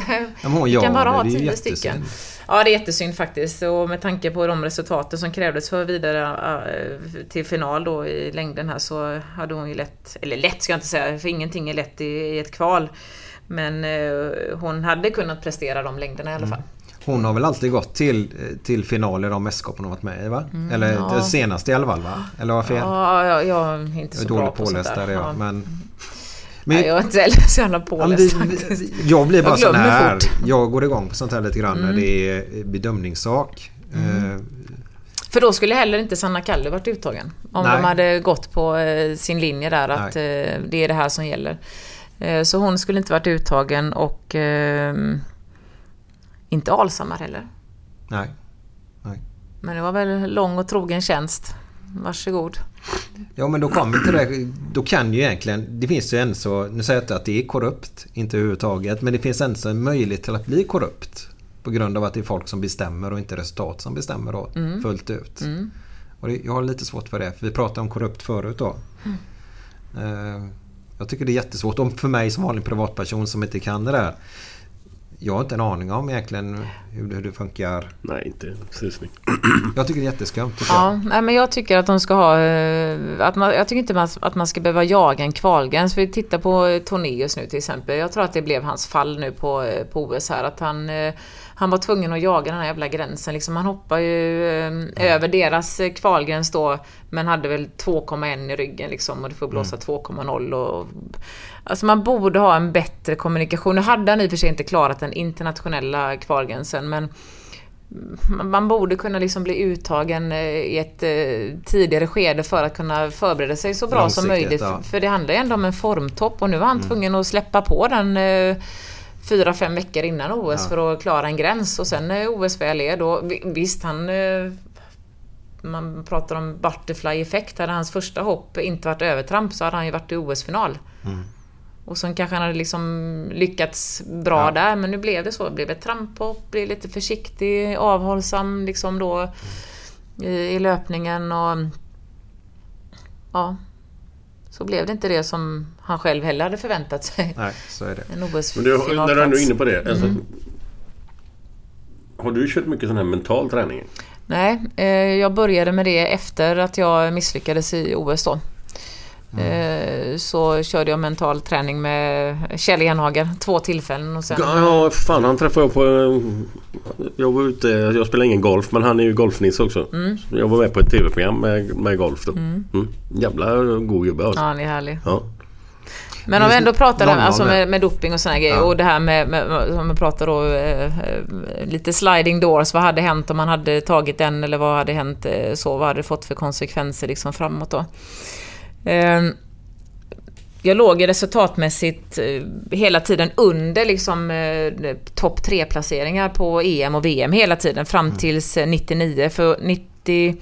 vi kan bara ha tio stycken. Ja, det är jättesynd faktiskt. Och med tanke på de resultaten som krävdes för vidare äh, till final då i längden här så hade hon ju lätt, eller lätt ska jag inte säga, för ingenting är lätt i, i ett kval. Men eh, hon hade kunnat prestera de längderna i alla fall. Hon har väl alltid gått till, till finaler de mästerskap hon varit med i va? Eller Mm, ja. det senaste i alla fall va? Eller var fel? Ja, jag, jag är inte jag är så bra på sånt där. där. Ja. Men, Nej, jag är inte heller så jävla Ja, men påläst faktiskt. vi- jag blir bara Jag sån här. fort. Jag går igång på sånt här lite grann när Mm. det är bedömningssak. Eh, För då skulle heller inte Sanna Kalle varit uttagen. Om Nej. de hade gått på eh, sin linje där att eh, det är det här som gäller. Eh, så hon skulle inte varit uttagen och eh, inte Alshammar heller. nej. Men det var väl lång och trogen tjänst. Varsågod. Ja men då kommer vi till det. Då kan ju egentligen, det finns ju en så, nu säger jag inte att det är korrupt, inte överhuvudtaget, men det finns en så en möjlighet till att bli korrupt. På grund av att det är folk som bestämmer och inte resultat som bestämmer då, Mm. fullt ut. Mm. Och det, jag har lite svårt för det, för vi pratade om korrupt förut då. Eh, jag tycker det är jättesvårt. Om för mig som vanlig privatperson som inte kan det där. Jag har inte en aning om egentligen hur, hur det funkar. Nej, inte precis. Jag tycker det är jätteskumt. jag. Ja, nej, men jag tycker att de ska ha... eh, Att man, jag tycker inte man- att man ska behöva jaga en kvalgräns. Vi tittar på Tornéus nu till exempel. Jag tror att det blev hans fall nu på, eh, på OS här. Att han, eh, han var tvungen att jaga den här jävla gränsen. Liksom, han hoppade ju eh, över deras eh, kvalgräns då. Men hade väl 2,1 i ryggen liksom. Och det får blåsa 2,0. Och, alltså man borde ha en bättre kommunikation. Nu hade han i och för sig inte klarat den internationella kvalgränsen. Men man- borde kunna liksom bli uttagen eh, i ett eh, tidigare skede för att kunna förbereda sig så bra som möjligt. ja. För det handlar ju ändå om en formtopp och nu var han Mm. tvungen att släppa på den fyra, fem veckor innan OS Ja. för att klara en gräns. Och sen när OS väl är då, vi- visst han eh, man pratar om butterfly effekt. Hade hans första hopp inte varit övertramp så hade han ju varit i OS-final. Mm. Och sen kanske han hade liksom lyckats bra Ja. där, men nu blev det så. Det blev ett tramphopp, blev lite försiktig, avhållsam liksom då i, i löpningen och... Ja. Så blev det inte det som han själv heller hade förväntat sig. Nej, så är det. En Men du, när du är OS-finalplats. inne på det. Alltså, Mm. Har du kört mycket sån här mental träning? Nej, eh, jag började med det efter att jag misslyckades i OS då. Eh, så körde jag mental träning med Kjell Enhager två tillfällen och sen... Ja, fan han träffade jag på... eh, Jag var ute, jag spelar ingen golf men han är ju golfnisse också. Mm. Jag var med på ett tv-program med, med golf då. Mm. Mm. Jävla god gubbe alltså. Ja, han är härlig. Ja. Men om vi ändå pratar noll alltså med. med, doping och sådana grejer Ja. och det här med, med om vi pratar då eh, eh, lite sliding doors. Vad hade hänt om man hade tagit den eller vad hade hänt eh, så? Vad hade det fått för konsekvenser liksom framåt då? Eh, jag låg resultatmässigt eh, hela tiden under liksom eh, topp tre placeringar på EM och VM hela tiden fram tills eh, 99. För 90...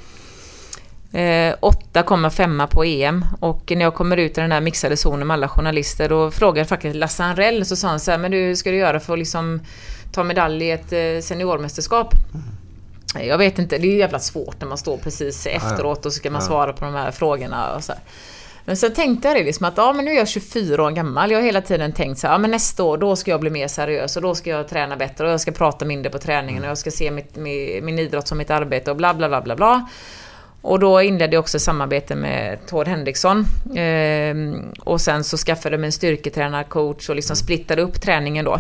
Eh, 8,5 på EM och när jag kommer ut i den här mixade zonen med alla journalister då frågade jag faktiskt Lasse Anrell så sa han så här, men du hur ska du göra för att liksom ta medalj i ett eh, seniormästerskap? Jag vet inte, det är jävla svårt när man står precis efteråt och så ska man svara på de här frågorna och så här. Men så tänkte jag det liksom att ja, men nu är jag 24 år gammal. Jag har hela tiden tänkt så här, ja, men nästa år då ska jag bli mer seriös och då ska jag träna bättre och jag ska prata mindre på träningen och jag ska se mitt, min, min idrott som mitt arbete och bla bla bla bla bla. Och då inledde jag också samarbete med Tord Henriksson. Ehm, och sen så skaffade jag mig en styrketränarcoach och liksom splittade upp träningen då.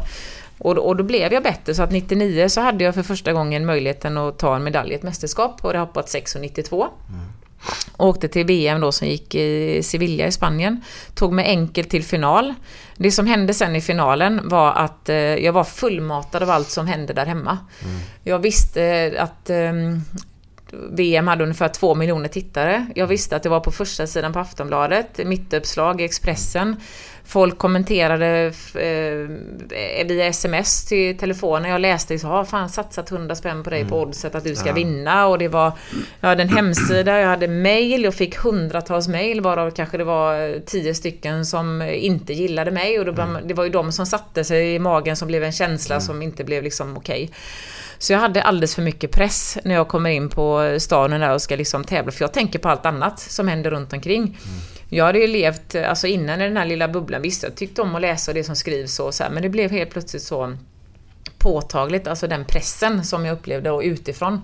Och, då- och då blev jag bättre, så att 99 så hade jag för första gången möjligheten att ta en medalj i ett mästerskap och det hoppat 6,92. Åkte till VM då som gick i Sevilla i Spanien. Tog mig enkelt till final. Det som hände sen i finalen var att eh, jag var fullmatad av allt som hände där hemma. Jag visste att eh, VM hade ungefär två miljoner tittare. Jag visste att det var på första sidan på Aftonbladet, mittuppslag i Expressen. Folk kommenterade eh, via sms till telefonen. Jag läste liksom, har fan satsat 100 spänn på dig på oddset att du ska Ja. vinna. Och det var, jag hade en hemsida, jag hade mail, jag fick hundratals mail varav kanske det var eh, tio stycken som inte gillade mig. Och då, det var ju de som satte sig i magen som blev en känsla som inte blev liksom okej. Så jag hade alldeles för mycket press när jag kommer in på staden där och ska liksom tävla. För jag tänker på allt annat som händer runt omkring. Jag hade ju levt, eh, alltså innan i den här lilla bubblan, visst jag tyckte om att läsa det som skrivs och så här, men det blev helt plötsligt så påtagligt, alltså den pressen som jag upplevde och utifrån.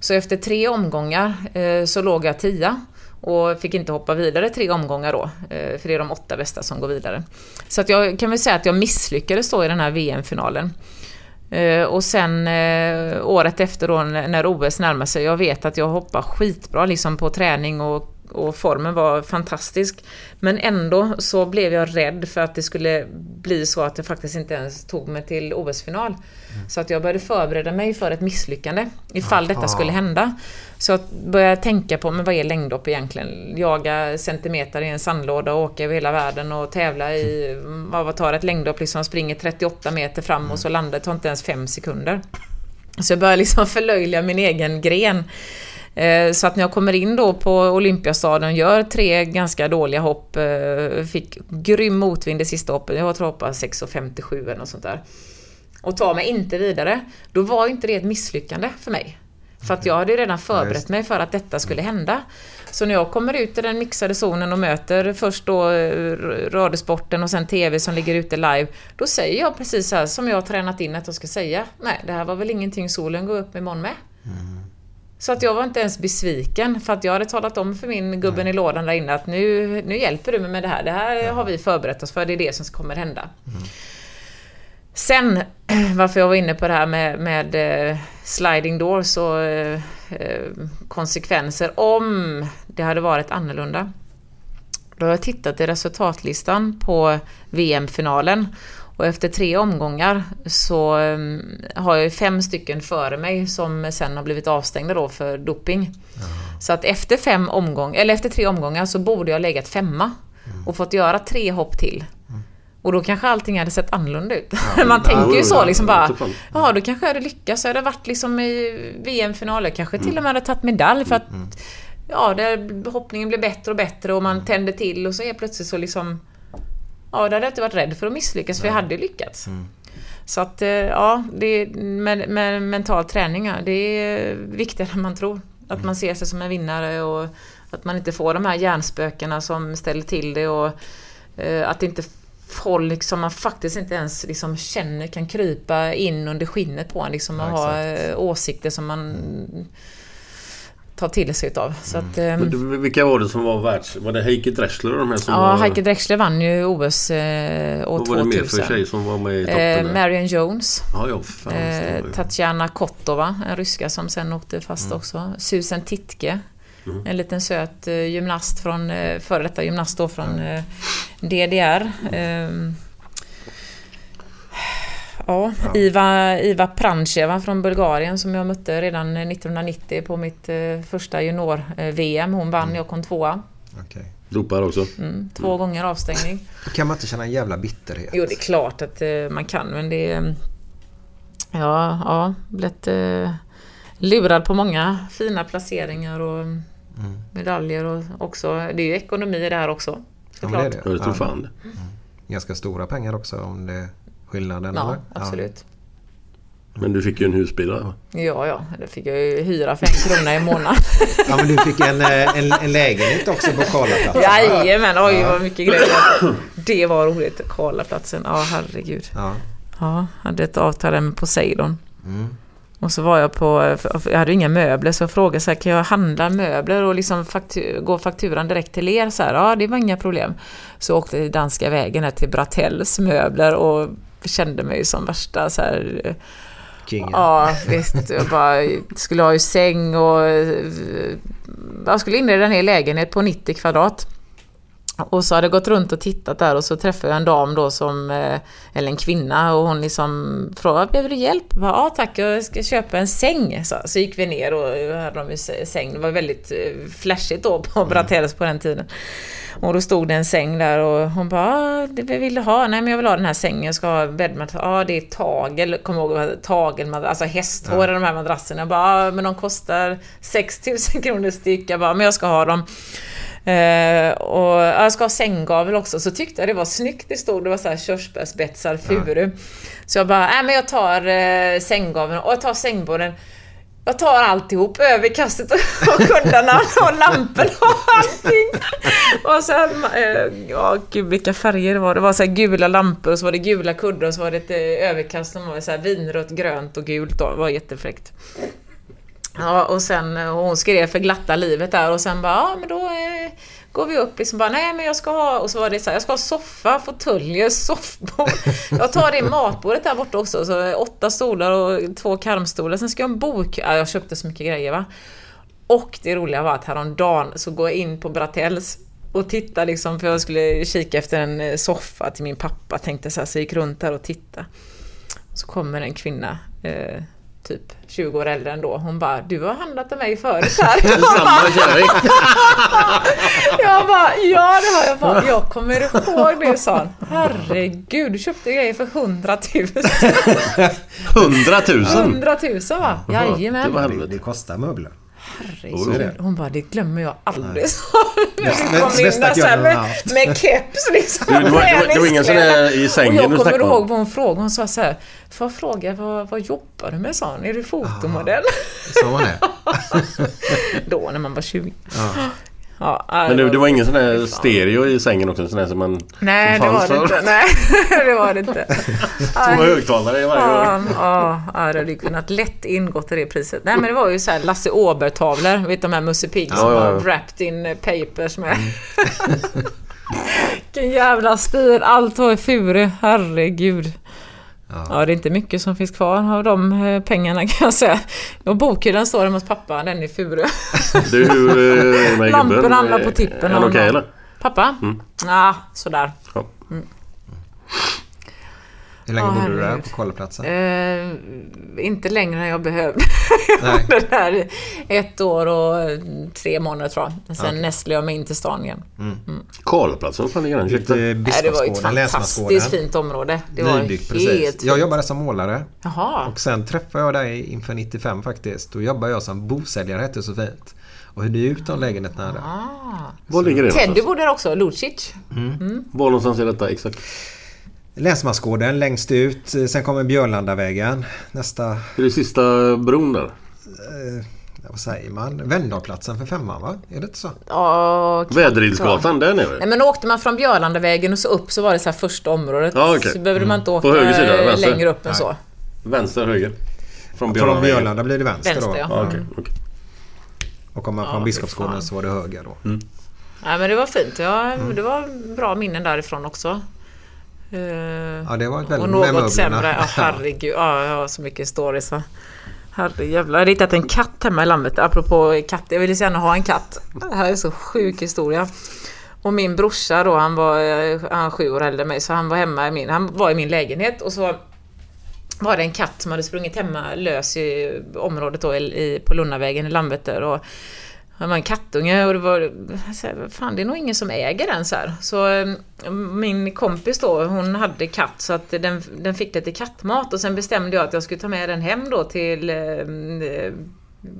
Så efter tre omgångar eh, så låg jag tia och fick inte hoppa vidare tre omgångar då, eh, för det är de åtta bästa som går vidare. Så att jag kan väl säga att jag misslyckades då i den här VM-finalen. Eh, och sen eh, året efter då när när OS närmar sig, jag vet att jag hoppar skitbra liksom på träning och, och formen var fantastisk. Men ändå så blev jag rädd för att det skulle bli så att jag faktiskt inte ens tog mig till OS-final. Så att jag började förbereda mig för ett misslyckande ifall detta Aha. skulle hända. Så jag började tänka på, men vad är längdhopp egentligen? Jaga centimeter i en sandlåda och åka över hela världen och tävla i, vad vad tar ett längdhopp, liksom springer 38 meter fram och så landar, det tar inte ens 5 sekunder. Så jag började liksom *laughs* förlöjliga min egen gren. Eh, Så att när jag kommer in då på Olympiastaden, gör tre ganska dåliga hopp, eh, fick grym motvind i sista hoppet, jag tror jag hoppade 6,57 eller något sånt där. Och tar mig inte vidare, då var inte det ett misslyckande för mig. För att jag hade ju redan förberett mig för att detta skulle hända. Så när jag kommer ut i den mixade zonen och möter först då eh, Radiosporten och sen TV som ligger ute live, då säger jag precis så här som jag har tränat in att jag ska säga. Nej, det här var väl ingenting solen går upp imorgon med. Så att jag var inte ens besviken för att jag hade talat om för min gubben i lådan där inne att nu, nu hjälper du mig med det här. Det här har vi förberett oss för. Det är det som kommer hända. Sen, *clears throat* varför jag var inne på det här med, med eh, sliding doors och eh, eh, konsekvenser om det hade varit annorlunda. Då har jag tittat i resultatlistan på VM-finalen och efter tre omgångar så eh, har jag ju fem stycken före mig som sen har blivit avstängda då för doping. Så att efter fem omgångar, eller efter tre omgångar så borde jag legat femma och fått göra tre hopp till. Och då kanske allting hade sett annorlunda ut. *laughs* Man tänker ju så liksom bara, ja då kanske jag hade lyckats. Jag hade varit liksom i VM-finaler, kanske till och med hade tagit medalj för att ja, där hoppningen blev bättre och bättre och man tände till och så är plötsligt så liksom Ja, där hade jag inte varit rädd för att misslyckas för jag hade lyckats. Så att eh, ja, det, med, med mental träning, det är viktigare än man tror. Att man ser sig som en vinnare och att man inte får de här hjärnspökena som ställer till det och eh, att inte folk som man faktiskt inte ens liksom känner kan krypa in under skinnet på en liksom och Ja, ha eh, åsikter som man tar till sig utav. Så att, ehm, Men du, Vilka var det som var världs... Var det Heike Dressler och de här som Ja, var... Heike Drexler vann ju OS eh, år Vad var det 2000. mer för tjej som var med i toppen? Eh? Marion Jones. Ja, ja, fan, eh, Tatjana Kotova, en ryska som sen åkte fast Mm. också. Susan Titke. Mm. En liten söt eh, gymnast från, eh, före detta gymnast då från eh, DDR. Ja, Iva, Iva Prancheva från Bulgarien som jag mötte redan 1990 på mitt eh, första junior-VM. Hon vann, jag kom tvåa. Dopar också. Mm, två gånger avstängning. Kan man inte känna en jävla bitterhet? Jo, det är klart att eh, man kan, men det är... Ja, ja, blivit eh, lurad på många fina placeringar och medaljer och också... Det är ju ekonomi här också. Ja, men det är såklart. det. Ja, det tror fan det. Ganska stora pengar också om det skillnaden. Ja, eller? absolut. Men du fick ju en husbil där va? Ja, ja, det fick jag ju hyra för en krona i månaden. Ja, men du fick en, eh, en, en lägenhet också på Karlaplatsen. Jajamän, oj Ja. vad mycket grejer. Det var roligt. Karlaplatsen, ja herregud. Ja. Ja, hade ett avtal med Poseidon. Mm. Och så var jag på, jag hade inga möbler så jag frågade så här, kan jag handla möbler och liksom faktu, gå fakturan direkt till er? Så här, ja, det var inga problem. Så jag åkte till danska vägen här till Brattells möbler och kände mig som värsta så här, Kingen. Ja, visst. Jag bara skulle ha ju säng och eh, jag skulle inreda en hel lägenhet på 90 kvadrat. Och så hade jag gått runt och tittat där och så träffade jag en dam då som, eh, eller en kvinna och hon liksom frågade, behöver du hjälp? Jag bara, ja tack, jag ska köpa en säng. Så, så gick vi ner och hade de säng. Det var väldigt eh, flashigt då på Bratells på den tiden. Och då stod det en säng där och hon bara, det vill du ha? Nej men jag vill ha den här sängen, jag ska ha bäddmadrass. Ja det är tagel, kommer ihåg tagelmadrass, alltså hästhår i de här madrasserna. Jag bara, men de kostar 6000 kronor styck. Jag bara, men jag ska ha dem. Eh, och ja, jag ska ha sänggavel också, så tyckte jag det var snyggt. Det stod, det var så här körsbärsbetsar furu. Så jag bara, nej men jag tar eh, sänggaveln och jag tar sängborren. Jag tar alltihop, överkastet och *laughs* kuddarna och lamporna och allting. Och sen, eh, ja gud vilka färger det var. Det var så gula lampor och så var det gula kuddar och så var det ett eh, överkast som var så här vinrött, grönt och gult. Då. Det var jättefräckt. Ja, och sen och hon skrev för glatta livet där och sen bara, ja men då eh, går vi upp liksom bara, nej men jag ska ha, och så var det så här, jag ska ha soffa, fåtöljer, *laughs* soffbord. Jag tar det matbordet där borta också, så åtta stolar och två karmstolar. Sen ska jag ha en bok, ja, jag köpte så mycket grejer va. Och det roliga var att häromdagen så går jag in på Bratells och tittar liksom, för jag skulle kika efter en eh, soffa till min pappa, tänkte så här, så jag gick runt där och tittade. Så kommer en kvinna eh, typ 20 år äldre än då. Hon bara, du har handlat av mig förut *laughs* här. Samma kärring. *laughs* jag bara, ja det har jag. Bara, *laughs* jag kommer ihåg det, sa hon. Herregud, du köpte grejer för 100 000. 100 000! 100 000 va? Det var Jajamän. helvete. Det kostar möbler. Herregud. Hon bara, det glömmer jag aldrig. *laughs* Hon kom in där hon med, keps liksom. Du, det, var, det, var, det var ingen sån där i Och sängen jag du kommer ihåg vad hon frågade. Hon sa så här, får jag fråga vad, vad jobbar du med? Sa hon. Är du fotomodell? Så var det. *laughs* Då när man var 20. Ja. Ja, Men det, det var ingen sån där stereo i sängen också? Sån där som man... Nej, som det var det inte. Nej, *laughs* det var det inte. *laughs* Två högtalare i varje ja, ja, det hade kunnat lätt ingått i det priset. Nej men det var ju så här Lasse Åberg-tavlor, vet de här Musse Pigg som Ja, ja, ja. var wrapped in papers med. *laughs* Vilken jävla stil, allt var i furu, herregud. Ja. det är inte mycket som finns kvar av de eh, pengarna *laughs* kan jag säga. Och bokhyllan står hemma hos pappa, den är furu. *laughs* Du, eh, är *laughs* Lamporna hamnar på tippen Är av okej någon. eller? Pappa? Mm. Ja, sådär. Ja. Hur länge bodde du där på kolleplatsen? Eh, inte längre än jag behövde. Nej. *laughs* det där ett år och tre månader tror jag. Sen nästlade jag mig in till stan igen. Karlaplatsen, vad fan ligger den? I det var ju ett fantastiskt fint område. Det var Nybyggt helt precis. fint. Jag jobbade som målare. Jaha. Och sen träffade jag dig inför 95 faktiskt. Då jobbade jag som bosäljare hette det så fint. Och hyrde ut de lägenheterna där. Var ligger det Teddy bodde där också, Lucic. Var någonstans är detta exakt? Länsmansgården längst ut. Sen kommer Björlandavägen. Nästa, Är det sista bron där? eh, vad säger man? Vänndalplatsen för femman va? Är det inte så? Ja, Väderidsgatan, där nere? Nej men åkte man från Björlandavägen och så upp så var det så här första området. Ja, okej. Så behövde man inte åka På höger sida, vänster? längre upp än så. Vänster, höger? Från Från Björnvägen? Björlanda blir det vänster, Vänster, då. ja. Ja, okej, okej. Och om man Ja, från Biskopsgården så var det höger då. Nej men det var fint. Ja, Mm. Det var bra minnen därifrån också. Eh, Ja, det var ett och väldigt med något sämre. *laughs* Ja, herregud. Ja, jag har så mycket stories. Herrejävlar. Jag har hittat en katt hemma i landet. Apropå katt. Jag ville så gärna ha en katt. Det här är så sjuk historia. Och min brorsa då, han var, han var sju år äldre än mig, så han var hemma i min, han var i min lägenhet och så var det en katt som hade sprungit hemma lös i området då i, på Lunnavägen i Landvetter. Och han var en kattunge och det var... jag Fan, det är nog ingen som äger den så här. Så ehm, min kompis då, hon hade katt så att den, den fick lite kattmat och sen bestämde jag att jag skulle ta med den hem då till ehm, eh,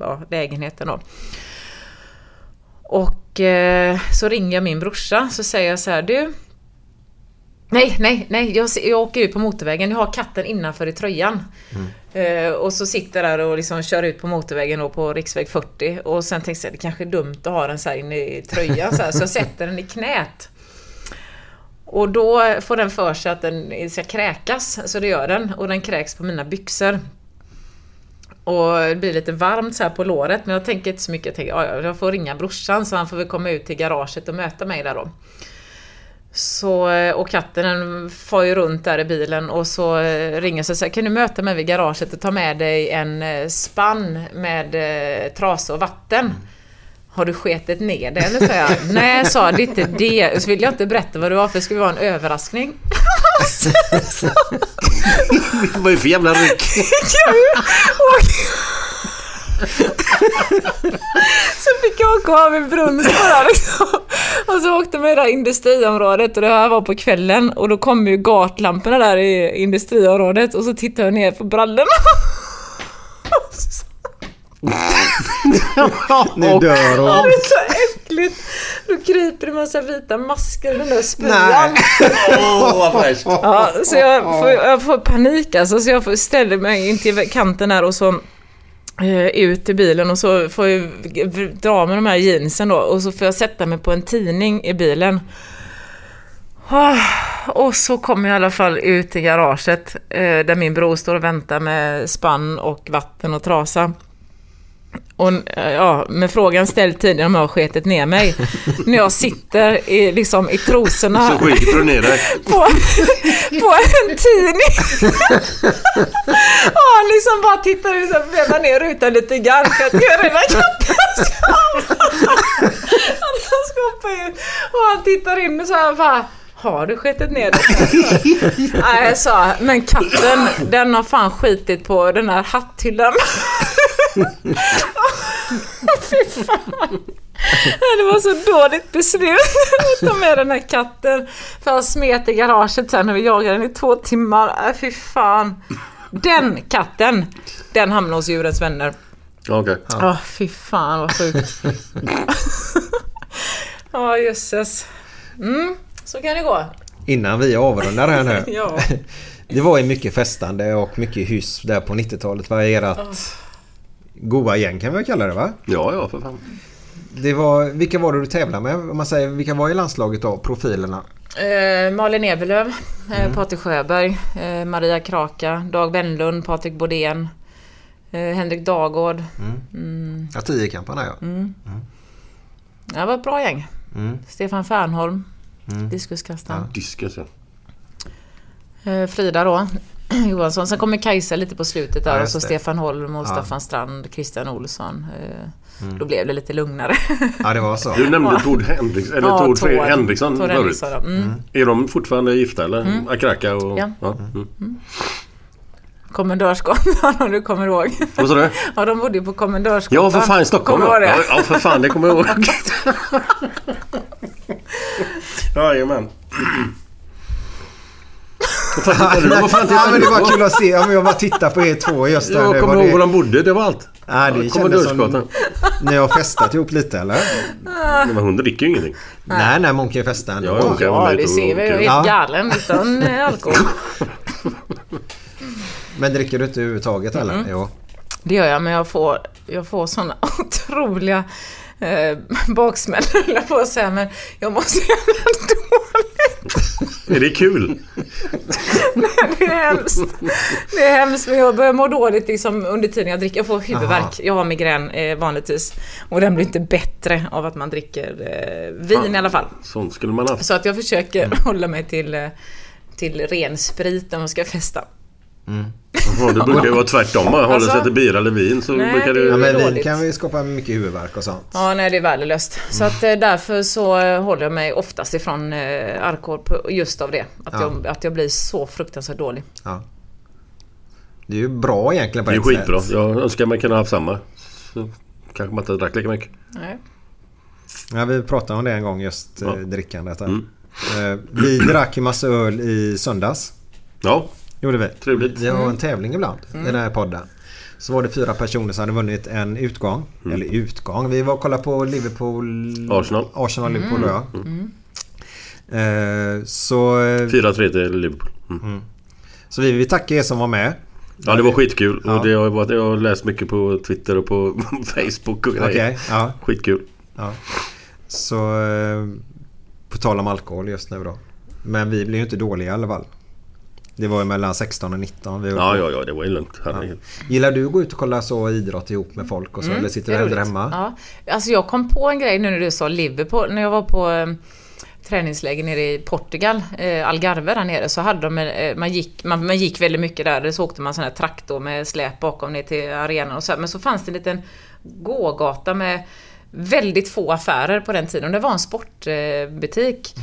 ja, lägenheten då. Och eh, så ringer jag min brorsa så säger jag så här, du Nej, nej, nej. Jag, jag åker ut på motorvägen. Jag har katten innanför i tröjan. Eh, och så sitter där och liksom kör ut på motorvägen då på riksväg 40. Och sen tänkte jag det kanske är dumt att ha den så här inne i tröjan. Så, här, så jag sätter den i knät. Och då får den för sig att den ska kräkas. Så det gör den. Och den kräks på mina byxor. Och det blir lite varmt så här på låret. Men jag tänker inte så mycket. Jag tänker "Ja, ja, jag får ringa brorsan så han får väl komma ut till garaget och möta mig där då. Så, eh, och katten far ju runt där i bilen och så eh, ringer så säger kan du möta mig vid garaget och ta med dig en eh, spann med trasor och vatten? Har du sketit ner det eller? sa jag. *laughs* Nej, sa det är inte det. Så vill jag inte berätta vad det var för det skulle vara en överraskning. *laughs* Vad är det för jävla ryck? *laughs* *laughs* Så fick jag åka av en bara liksom. Och så åkte vi i det här industriområdet och det här var på kvällen och då kom ju gatlamporna där i industriområdet och så tittade jag ner på brallorna. *laughs* Ni dör och... det är så äckligt. Då kryper det massa vita maskar i den där spyan. Nej. Åh, vad fräscht. Ja, så jag får, jag får panik alltså, så jag får ställa mig in till kanten där och så Eh, ut i bilen och så får jag dra med de här jeansen då och så får jag sätta mig på en tidning i bilen. Ah, och så kommer jag i alla fall ut i garaget eh, där min bror står och väntar med spann och vatten och trasa. Och eh, ja, med frågan ställd tidigare om jag har sketit ner mig. När jag sitter i, liksom, i trosorna Så skiter du ner dig. på, på en tidning. han liksom bara tittar och vevar ner rutan lite grann för att den här katten ska han ska hoppa ut. Och han tittar in och så här bara har du skitit ner dig? Nej, jag sa, men katten den har fan skitit på den här hatthyllan. Fy fan. Det var så dåligt beslut att ta med den här katten. För han smet i garaget sen och vi jagade den i två timmar. Äh, fy fan. Den katten, den hamnade hos djurens vänner. Okej. Ja, fy fan vad sjukt. Ja, jösses. Mm, så kan det gå. Innan vi avrundar här nu. *laughs* Ja. Det var ju mycket festande och mycket hyss där på 90-talet. Vad är ert goa gäng kan vi väl kalla det va? Ja, ja, för fan. Det var, vilka var det du tävlade med? Om man säger, vilka var i landslaget då? Profilerna? Eh, Malin Eberlöv, eh, Patrik Sjöberg, eh, Maria Kraka, Dag Wennlund, Patrik Bodén, eh, Henrik Dagård. Ja, tiokamparna ja. Det var ett bra gäng. Mm. Stefan Fernholm, diskuskastaren. Diskus ja. Eh, Frida då, *clears throat* Johansson. Sen kommer Kajsa lite på slutet där Ja, och så det. Stefan Holm och Ja. Staffan Strand, Christian Olsson. Eh, Då blev det lite lugnare. *laughs* Ja, det var så. Du nämnde Tord Henriks, eller Ja, Tord Tord. Henriksson Tord förut. Ja. Mm. Är de fortfarande gifta eller? Mm. Akraka och... Ja. ja. Mm. Kommendörsgatan *laughs* om du kommer ihåg. Vad sa du? Ja, de bodde ju på Kommendörsgatan. Ja, för fan i Stockholm. Kommer ja. det? ja, för fan det kommer jag ihåg. *laughs* Jajamän. *laughs* Vad fan Ja, men det var kul att se. Om jag bara tittar på er två just där. Jag kommer ihåg det- var de bodde, det var allt. Ja, det Ja, kändes som... Ni har festat ihop lite eller? Men hon dricker ju ingenting. Nej, nej, men hon kan ju festa ändå. Ja, vara Ja, det ser vi. Jag är helt Ja. galen utan eh, alkohol. *laughs* Men dricker du inte överhuvudtaget eller? Mm. Jo. Det gör jag, men jag får, jag får såna *laughs* otroliga eh, baksmällor, på att säga. Men jag mår så jävla dåligt. Är det kul? *laughs* Det är hemskt. Det är hemskt, men jag börjar må dåligt liksom, under tiden jag dricker. Jag får huvudvärk. Jag har migrän eh, vanligtvis. Och den blir inte bättre av att man dricker eh, vin i alla fall. Sånt skulle man haft. Så att jag försöker hålla mig till, eh, till ren sprit när man ska festa. Ja, det brukar ju vara tvärtom. Håller Alltså? sig till bira eller vin så Nej, brukar det- det... Ja, men vin kan ju skapa mycket huvudvärk och sånt. Ja, nej det är värdelöst. Så att eh, därför så eh, håller jag mig oftast ifrån eh, alkohol på, just av det. Att, Ja. jag, att jag blir så fruktansvärt dålig. Ja. Det är ju bra egentligen på Det är ett skitbra. sätt. Jag önskar man kunde ha haft samma. Så kanske man inte drack lika mycket. Nej. Ja, vi pratade om det en gång just Ja. eh, drickandet. Här. Mm. Eh, vi drack ju massa öl i söndags. Ja, Gjorde vi. Trevligt. Vi har en tävling ibland i den här podden. Så var det fyra personer som hade vunnit en utgång. Eller utgång. Vi var och kollade på Liverpool... Arsenal. Arsenal Liverpool ja. Eh, så, eh, 4-3 till Liverpool. Mm. så vi vill tacka er som var med. Ja, det var skitkul. Ja. Och det har varit, jag har läst mycket på Twitter och på *laughs* Facebook och grejer. Okej, ja. Skitkul. Ja. Så eh, på tal om alkohol just nu då. Men vi blev ju inte dåliga i alla fall. Det var ju mellan 16 och 19. Vi Ja, ja, ja. Det var ju lugnt. Herregud. Gillar du att gå ut och kolla så idrott ihop med folk och så? eller sitter du Mm, hellre hemma? Ja. Alltså jag kom på en grej nu när du sa Liverpool. När jag var på eh, träningsläger nere i Portugal, eh, Algarve där nere, så hade de, eh, man, gick, man, man gick väldigt mycket där. Så åkte man sån här traktor med släp bakom ner till arenan och så. Men så fanns det en liten gågata med väldigt få affärer på den tiden. Det var en sportbutik.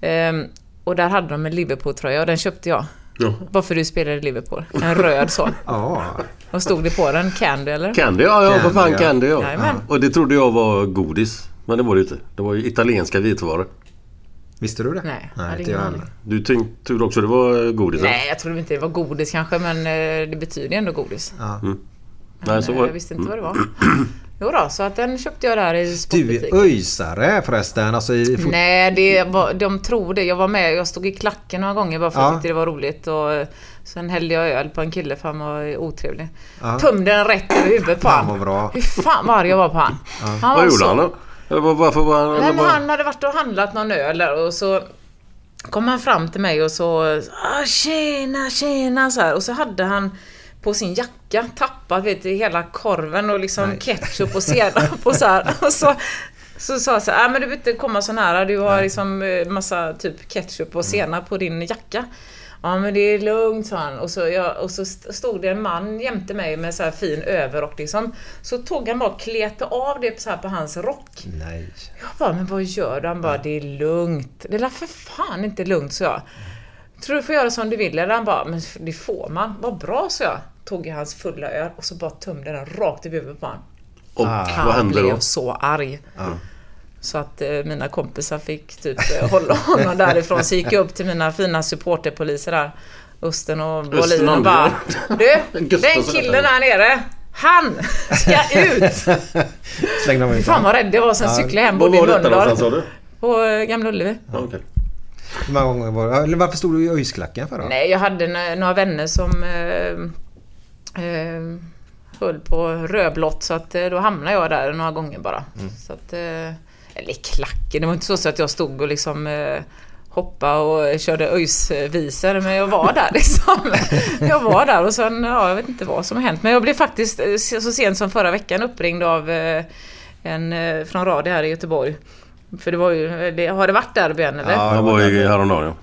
Ehm, och där hade de en Liverpool-tröja och den köpte jag. Ja. Bara för du spelade i Liverpool. En röd så. *laughs* Ja. Och stod det på den? Candy eller? Candy, ja, ja vad fan Candy, ja. Och det trodde jag var godis. Men det var det inte. Det var ju italienska vitvaror. Visste du det? Nej, Nej inte jag heller. Du tänkte också det var godis? eller? Nej, jag trodde inte det var godis kanske, men eh, det betyder ju ändå godis. Ja. Men, Nej, så eh, var det. Jag visste inte vad det var. *clears throat* Jo då, så att den köpte jag där i Du sportbutiken. är öjsare förresten. Alltså i fot- Nej, det var, de tror det. Jag var med, jag stod i klacken några gånger bara för att Ja. jag tyckte det var roligt. Och eh, sen hällde jag öl på en kille för han var otrevlig. Ja. Tömde den rätt över huvudet på han. vad bra. Hur fan vad jag var på han. han var Vad gjorde så- han då? Eller var- varför var han... Nej, men var- han hade varit och handlat någon öl där och så kom han fram till mig och så ah, Tjena, tjena så här. Och så hade han på sin jacka tappat vet du, hela korven och liksom Nej. ketchup och senap *laughs* och så här. Och så, så sa jag så här, ah, men du behöver inte komma så nära. Du har liksom eh, massa typ ketchup och senap på din jacka. Ja men det är lugnt sa han. Och så, jag, och så st- stod det en man jämte mig med så här fin överrock liksom. Så tog han bara och kletade av det så här på hans rock. Nej. Jag bara, men vad gör du? Han bara, det är lugnt. Det är för fan inte lugnt, så jag. Tror du får göra som du vill? Eller han bara, men det får man. Vad bra, så jag. Tog jag hans fulla öl och så bara tömde den rakt i huvudet på honom. Och Ah. vad Han hände blev då? så arg. Så att eh, mina kompisar fick typ eh, hålla honom därifrån. Så gick jag upp till mina fina supporterpoliser där. Östen och Wåhlin och bara Du, *laughs* den killen där nere. Han ska *laughs* ut! Slängde de ut Fan vad rädd jag var. Sen cyklade jag hem Var både i Mölndal på eh, Gamla Ullevi. Ja, okej. Hur många gånger var det? Varför stod du i öjsklacken för då? Nej, jag hade några vänner som eh, eh, höll på rödblått så att eh, då hamnade jag där några gånger bara. Så att, eh, eller i klacken, det var inte så, så att jag stod och liksom eh, hoppa och körde öjsvisor men jag var där *laughs* liksom. Jag var där och sen, ja jag vet inte vad som har hänt. Men jag blev faktiskt så sent som förra veckan uppringd av eh, en från radio här i Göteborg. För det var ju, har det varit derby än eller? Ja, Jag var ju häromdagen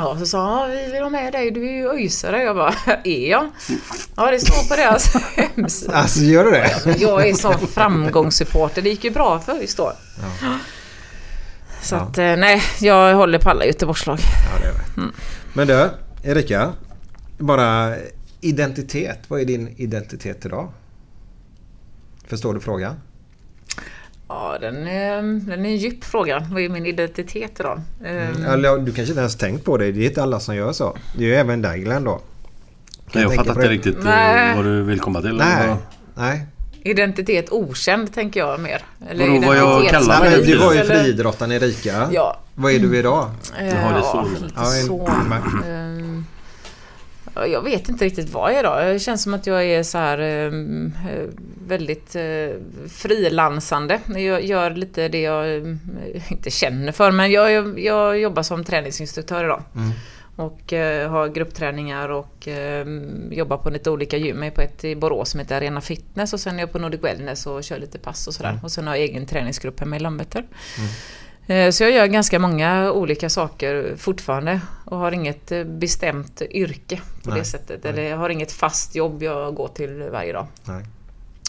ja. Ja, så sa han, ja, vi vill ha med dig, du är ju öjsare. Jag bara, *laughs* är jag? Ja, det står på deras *laughs* hemsida. Alltså gör du det? Jag är sån framgångssupporter, det gick ju bra för ÖIS då. Så att, eh, nej, jag håller på alla Göteborgslag. Ja, det är det. Men du, Erika. Bara identitet. Vad är din identitet idag? Förstår du frågan? Ja, den är, den är en djup fråga. Vad är min identitet idag? Eh, Eller du kanske inte ens tänkt på det. Det är inte alla som gör så. Det är ju även dig Glenn då. Nej, jag tänka fattar inte det. riktigt eh, Nej. vad du vill komma till. Nej. Nej. Identitet okänd, tänker jag mer. Eller Vadå, vad jag kallar mig? du var ju friidrottaren Erika. Ja. Vad är du idag? Eh, Jaha, det är så. ja, så. Ehm, ja, Jag vet inte riktigt vad jag är idag. Det känns som att jag är så här ehm, eh, väldigt eh, frilansande. Jag gör lite det jag eh, inte känner för. Men jag, jag, jag jobbar som träningsinstruktör idag. Och eh, har gruppträningar och eh, jobbar på lite olika gym. Jag är på ett i Borås som heter Arena Fitness och sen är jag på Nordic Wellness och kör lite pass och sådär. Och sen har jag egen träningsgrupp hemma i Landvetter. Eh, Så jag gör ganska många olika saker fortfarande och har inget eh, bestämt yrke på Nej, det sättet. Eller jag har inget fast jobb jag går till varje dag. Nej.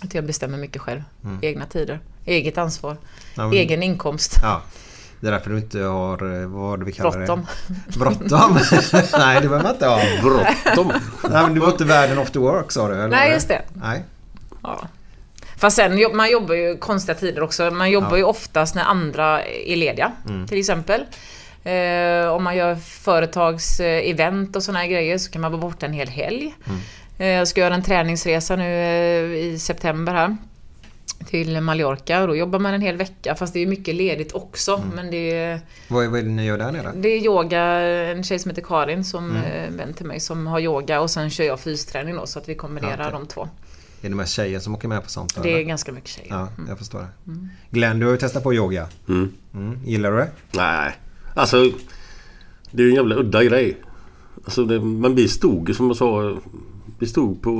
Att jag bestämmer mycket själv. Egna tider, eget ansvar, Ja, men- egen inkomst. Ja. Det är därför du inte har, eh, vad vi kallar Bråttom. det? Bråttom? *laughs* Nej det behöver man inte ha. Bråttom. Nej men du var inte världen after work sa du? Eller? Nej, just det. Nej. Ja. Fast sen, man jobbar ju konstiga tider också. Man jobbar ju oftast när andra är lediga, till exempel. Eh, om man gör företagsevent och såna här grejer så kan man vara borta en hel helg. Eh, jag ska göra en träningsresa nu eh, i september här. Till Mallorca och då jobbar man en hel vecka. Fast det är mycket ledigt också. Men det är, Vad, vad är det ni gör där nere? det är yoga, en tjej som heter Karin som är vän till mig som har yoga och sen kör jag fysträning då så att vi kombinerar Ja, de två. Är det mest tjejer som åker med på sånt? Det är eller? ganska mycket tjejer. Ja, jag förstår det. Glenn, du har ju testat på yoga. Mm. Mm. Gillar du det? Nej, alltså det är ju en jävla udda grej. Alltså det, man blir stod som jag sa. Vi stod på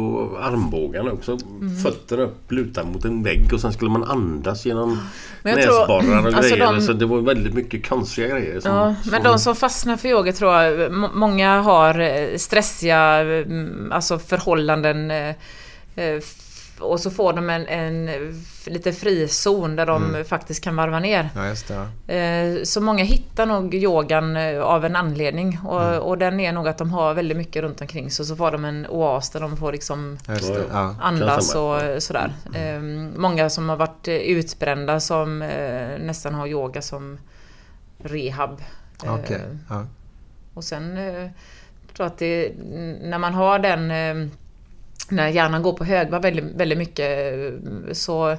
armbågarna också. Mm. Fötterna upp, lutade mot en vägg och sen skulle man andas genom Men näsborrar och alltså grejer. de- Så det var väldigt mycket konstiga grejer. Som, Ja, men de som fastnar för yoga tror jag, må- många har eh, stressiga mm, alltså förhållanden. Eh, och så får de en, en lite frizon där de Mm. faktiskt kan varva ner. Ja, just det. ja. Eh, Så många hittar nog yogan eh, av en anledning och, Mm. och den är nog att de har väldigt mycket runt omkring sig så får de en oas där de får liksom Ja, andas och sådär. Eh, Många som har varit utbrända som nästan har yoga som rehab. Eh, Okej. Ja. Och sen tror jag att det, när man har den, eh, när hjärnan går på högvarv väldigt, väldigt mycket så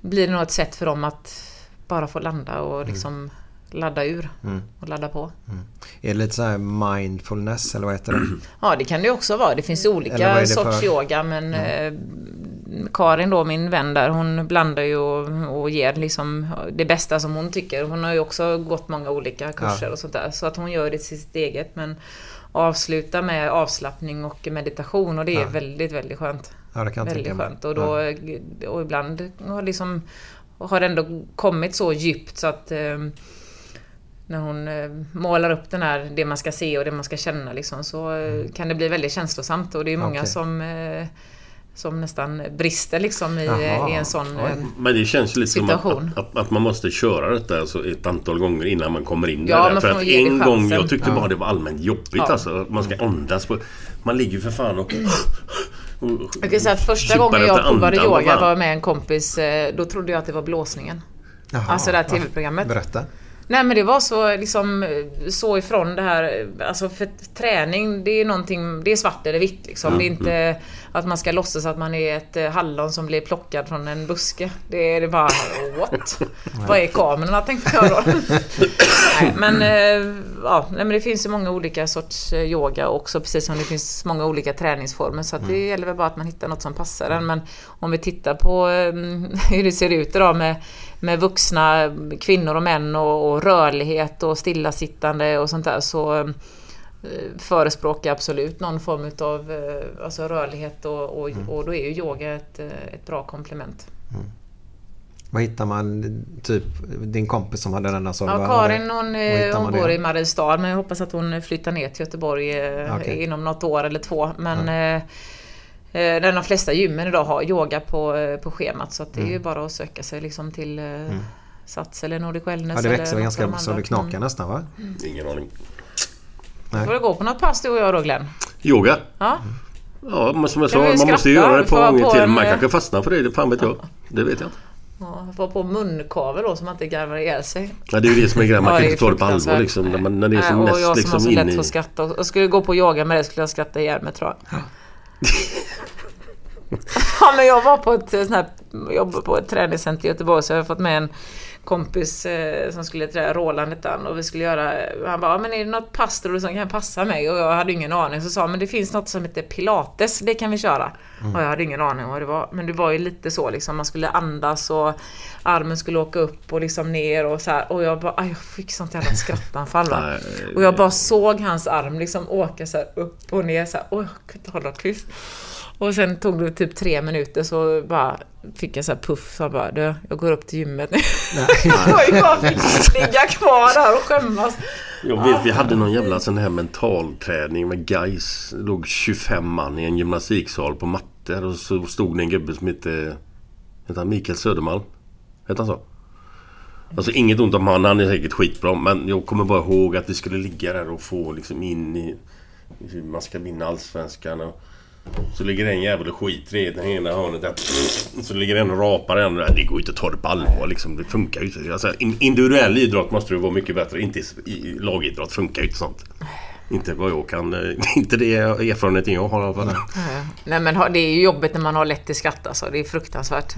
blir det nog ett sätt för dem att bara få landa och liksom ladda ur och ladda på. Är det lite så här mindfulness eller vad heter det? *clears throat* Ja, det kan det också vara. Det finns olika det sorts för- yoga men eh, Karin då, min vän där, hon blandar ju och, och ger liksom det bästa som hon tycker. Hon har ju också gått många olika kurser Ja. och sånt där. Så att hon gör det till sitt eget men avsluta med avslappning och meditation och det är Ja. väldigt, väldigt skönt. Ja, det kan väldigt tänka skönt. Och, då, och ibland har, liksom, har det ändå kommit så djupt så att eh, när hon eh, målar upp den här, det man ska se och det man ska känna liksom, så eh, kan det bli väldigt känslosamt och det är många Mm. Okej. som, eh, som nästan brister liksom i, i en sån... Oj. eh, Men det känns ju lite som Situation. att, att, att man måste köra detta alltså ett antal gånger innan man kommer in Ja, man För att en gång, jag tyckte Ja. bara det var allmänt jobbigt Ja. alltså. Att Man ska andas på... Man ligger ju för fan och... och Jag kan säga att första gången jag provade yoga var med en kompis, eh, då trodde jag att det var blåsningen. Jaha. Alltså det här. TV-programmet. Berätta. Nej men det var så liksom så ifrån det här, alltså för träning det är någonting, det är svart eller vitt liksom. Det är inte att man ska låtsas att man är ett eh, hallon som blir plockad från en buske. Det är det bara, what? *laughs* Vad är kamerorna tänkte jag då. nej, men, eh, ja, nej, men det finns ju många olika sorts eh, yoga också precis som det finns många olika träningsformer så att det gäller väl bara att man hittar något som passar en. Men om vi tittar på eh, *laughs* hur det ser ut idag med, med vuxna kvinnor och män och, och rörlighet och stillasittande och sånt där så eh, förespråkar jag absolut någon form av eh, alltså rörlighet och, och, och då är ju yoga ett, eh, ett bra komplement. Vad hittar man? Typ din kompis som hade denna sån? Ja, Karin hon, eh, hon bor det? i Mariestad men jag hoppas att hon flyttar ner till Göteborg eh, Okej. inom något år eller två. Men eh, eh, de flesta gymmen idag har yoga på, eh, på schemat så att det är Mm. ju bara att söka sig liksom till eh, Sats eller Nordic Wellness. Ja, det eller växer av ganska de så det knakar Mm. nästan va? Ingen aning. Nej. Får du gå på något pass du och jag då Glenn? Yoga? Ja. Ja, men som jag sa, man måste skratta? göra det på ha gånger till. en, Man eh, kanske fastnar för det, det fan vet jag. Det vet jag inte. Ja, få på munkavel då så man inte garvar ihjäl sig. Ja, det är ju det som är grejen. Man Ja, kan är inte ta det på allvar liksom. När, man, när det är Nej, som och mest jag som liksom har så lätt för att skratta. Och skulle jag gå på yoga med det skulle jag skratta ihjäl mig tror jag. ja *laughs* men jag var på ett sånt här, jobbade på ett träningscenter i Göteborg så jag har fått med en kompis eh, som skulle träna Roland hette han och vi skulle göra, han bara, "Ja, men är det något du som kan passa mig? Och jag hade ingen aning. Så sa han, men det finns något som heter pilates, det kan vi köra. Och jag hade ingen aning vad det var. Men det var ju lite så liksom, man skulle andas och armen skulle åka upp och liksom ner och så här. Och jag bara, jag fick sånt jävla skrattanfall va. *laughs* Och jag bara såg hans arm liksom åka så upp och ner så här. Oj, jag kan inte hålla tyst. Och sen tog det typ tre minuter så bara fick jag så här puff. Så jag bara, du, jag går upp till gymmet nu. och *laughs* jag fick ligga kvar där och skämmas. Jag vet, vi hade någon jävla sån här mentalträning med guys. Det låg 25 man i en gymnastiksal på mattor och så stod det en gubbe som hette... Hette han Mikael Södermalm? Hette han så? Alltså inget ont om han, han är säkert skitbra men jag kommer bara ihåg att vi skulle ligga där och få liksom in i... hur Man ska vinna Allsvenskan och... Så ligger en jävel och skiter i det ena hörnet där. Så ligger en och rapar i det andra. Det går ju inte att ta det på allvar liksom. Det funkar ju inte. Alltså, in- individuell idrott måste du vara mycket bättre. Inte i, lagidrott funkar ju inte sånt. Inte vad jag kan... eh, *laughs* Inte det erfarenheten jag har i alla fall. Nej men det är ju jobbigt när man har lätt till skratt alltså. Det är fruktansvärt.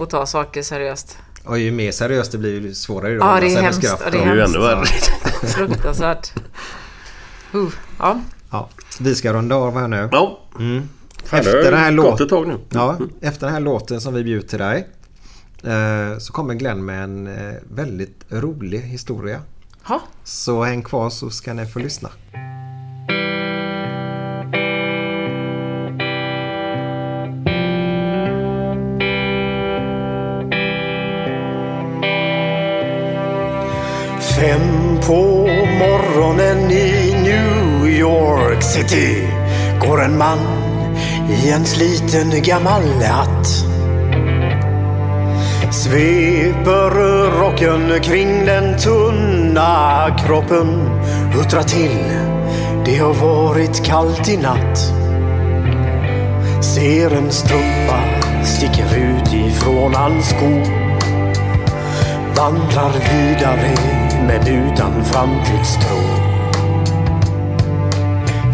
Att ta saker seriöst. Och ju mer seriöst det blir ju svårare att Ja, det är hemskt. det är ju ännu värre. Fruktansvärt. *laughs* Uh, ja. Ja, vi ska runda av här nu. Ja. Efter den här tag nu. Ja, efter den här låten som vi bjuder till dig. eh, Så kommer Glenn med en eh, väldigt rolig historia. Ha. Så häng kvar så ska ni få lyssna. Fem på morgonen i York City går en man i en sliten gammal hatt. Sveper rocken kring den tunna kroppen, huttrar till, det har varit kallt i natt. Ser en strumpa sticker ut ifrån hans sko. Vandrar vidare men utan framtidstro.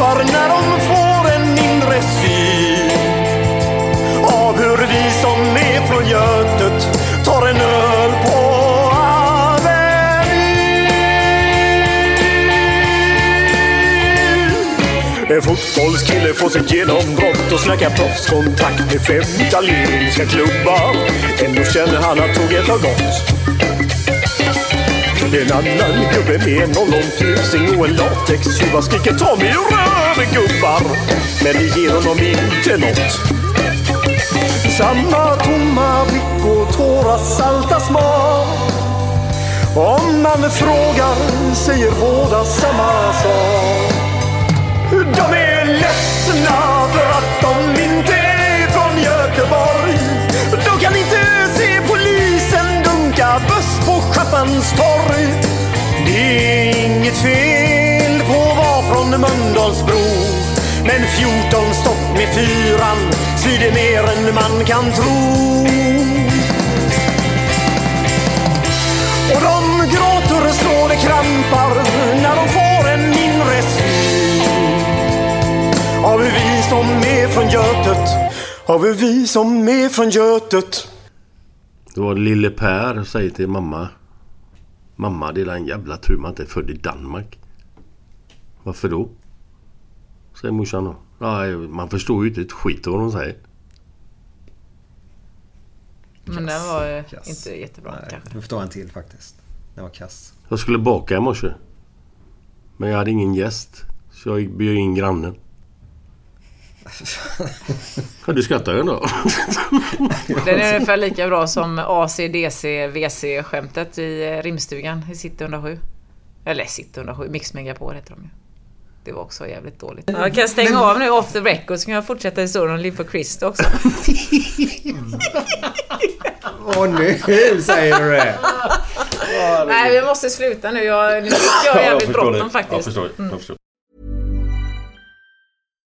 Krampar när de får en mindre syn av hur vi som är från Götet tar en öl på Avenyn. En fotbollskille får sitt genombrott och snackar proffskontrakt med fem italienska klubbar. Ändå känner han att tåget har gått. En annan gubbe med en ollontusing och en latextjuva skriker ta mig ur röven gubbar. Men det ger honom inte nåt. Samma tomma blick och tårar salta smak. Om man frågar säger båda samma sak. De är ledsna för att de inte är från Göteborg. De kan inte se polisen dunka buss på torg. Det är inget fel på att vara från Mölndalsbro. Men 14 stopp med fyran svider mer än man kan tro. Och de gråter så det krampar när de får en mindre syn. Av vi som är från Götet, av vi som är från Götet. Det var lille Per säger till mamma. Mamma, det är en jävla tur man inte är född i Danmark. Varför då? Säger morsan då. Nej, man förstår ju inte ett skit vad de säger. Men den var ju Kass. inte jättebra Nej, kanske. nu förstår en till faktiskt. Den var kass. Jag skulle baka i morse. Men jag hade ingen gäst. Så jag bjöd in grannen. Ja, du skrattar ju ändå. Den är ungefär lika bra som ACDC WC skämtet i eh, rimstugan i City 107. Eller City 107, Mix Megapol heter de ju. Det var också jävligt dåligt. Jag kan stänga av nu off the record så kan jag fortsätta historien om Live for Christ också. *laughs* Åh nu säger du det! Nej, vi måste sluta nu. Jag, nu jag har jävligt bråttom faktiskt. Jag förstår. Jag förstår.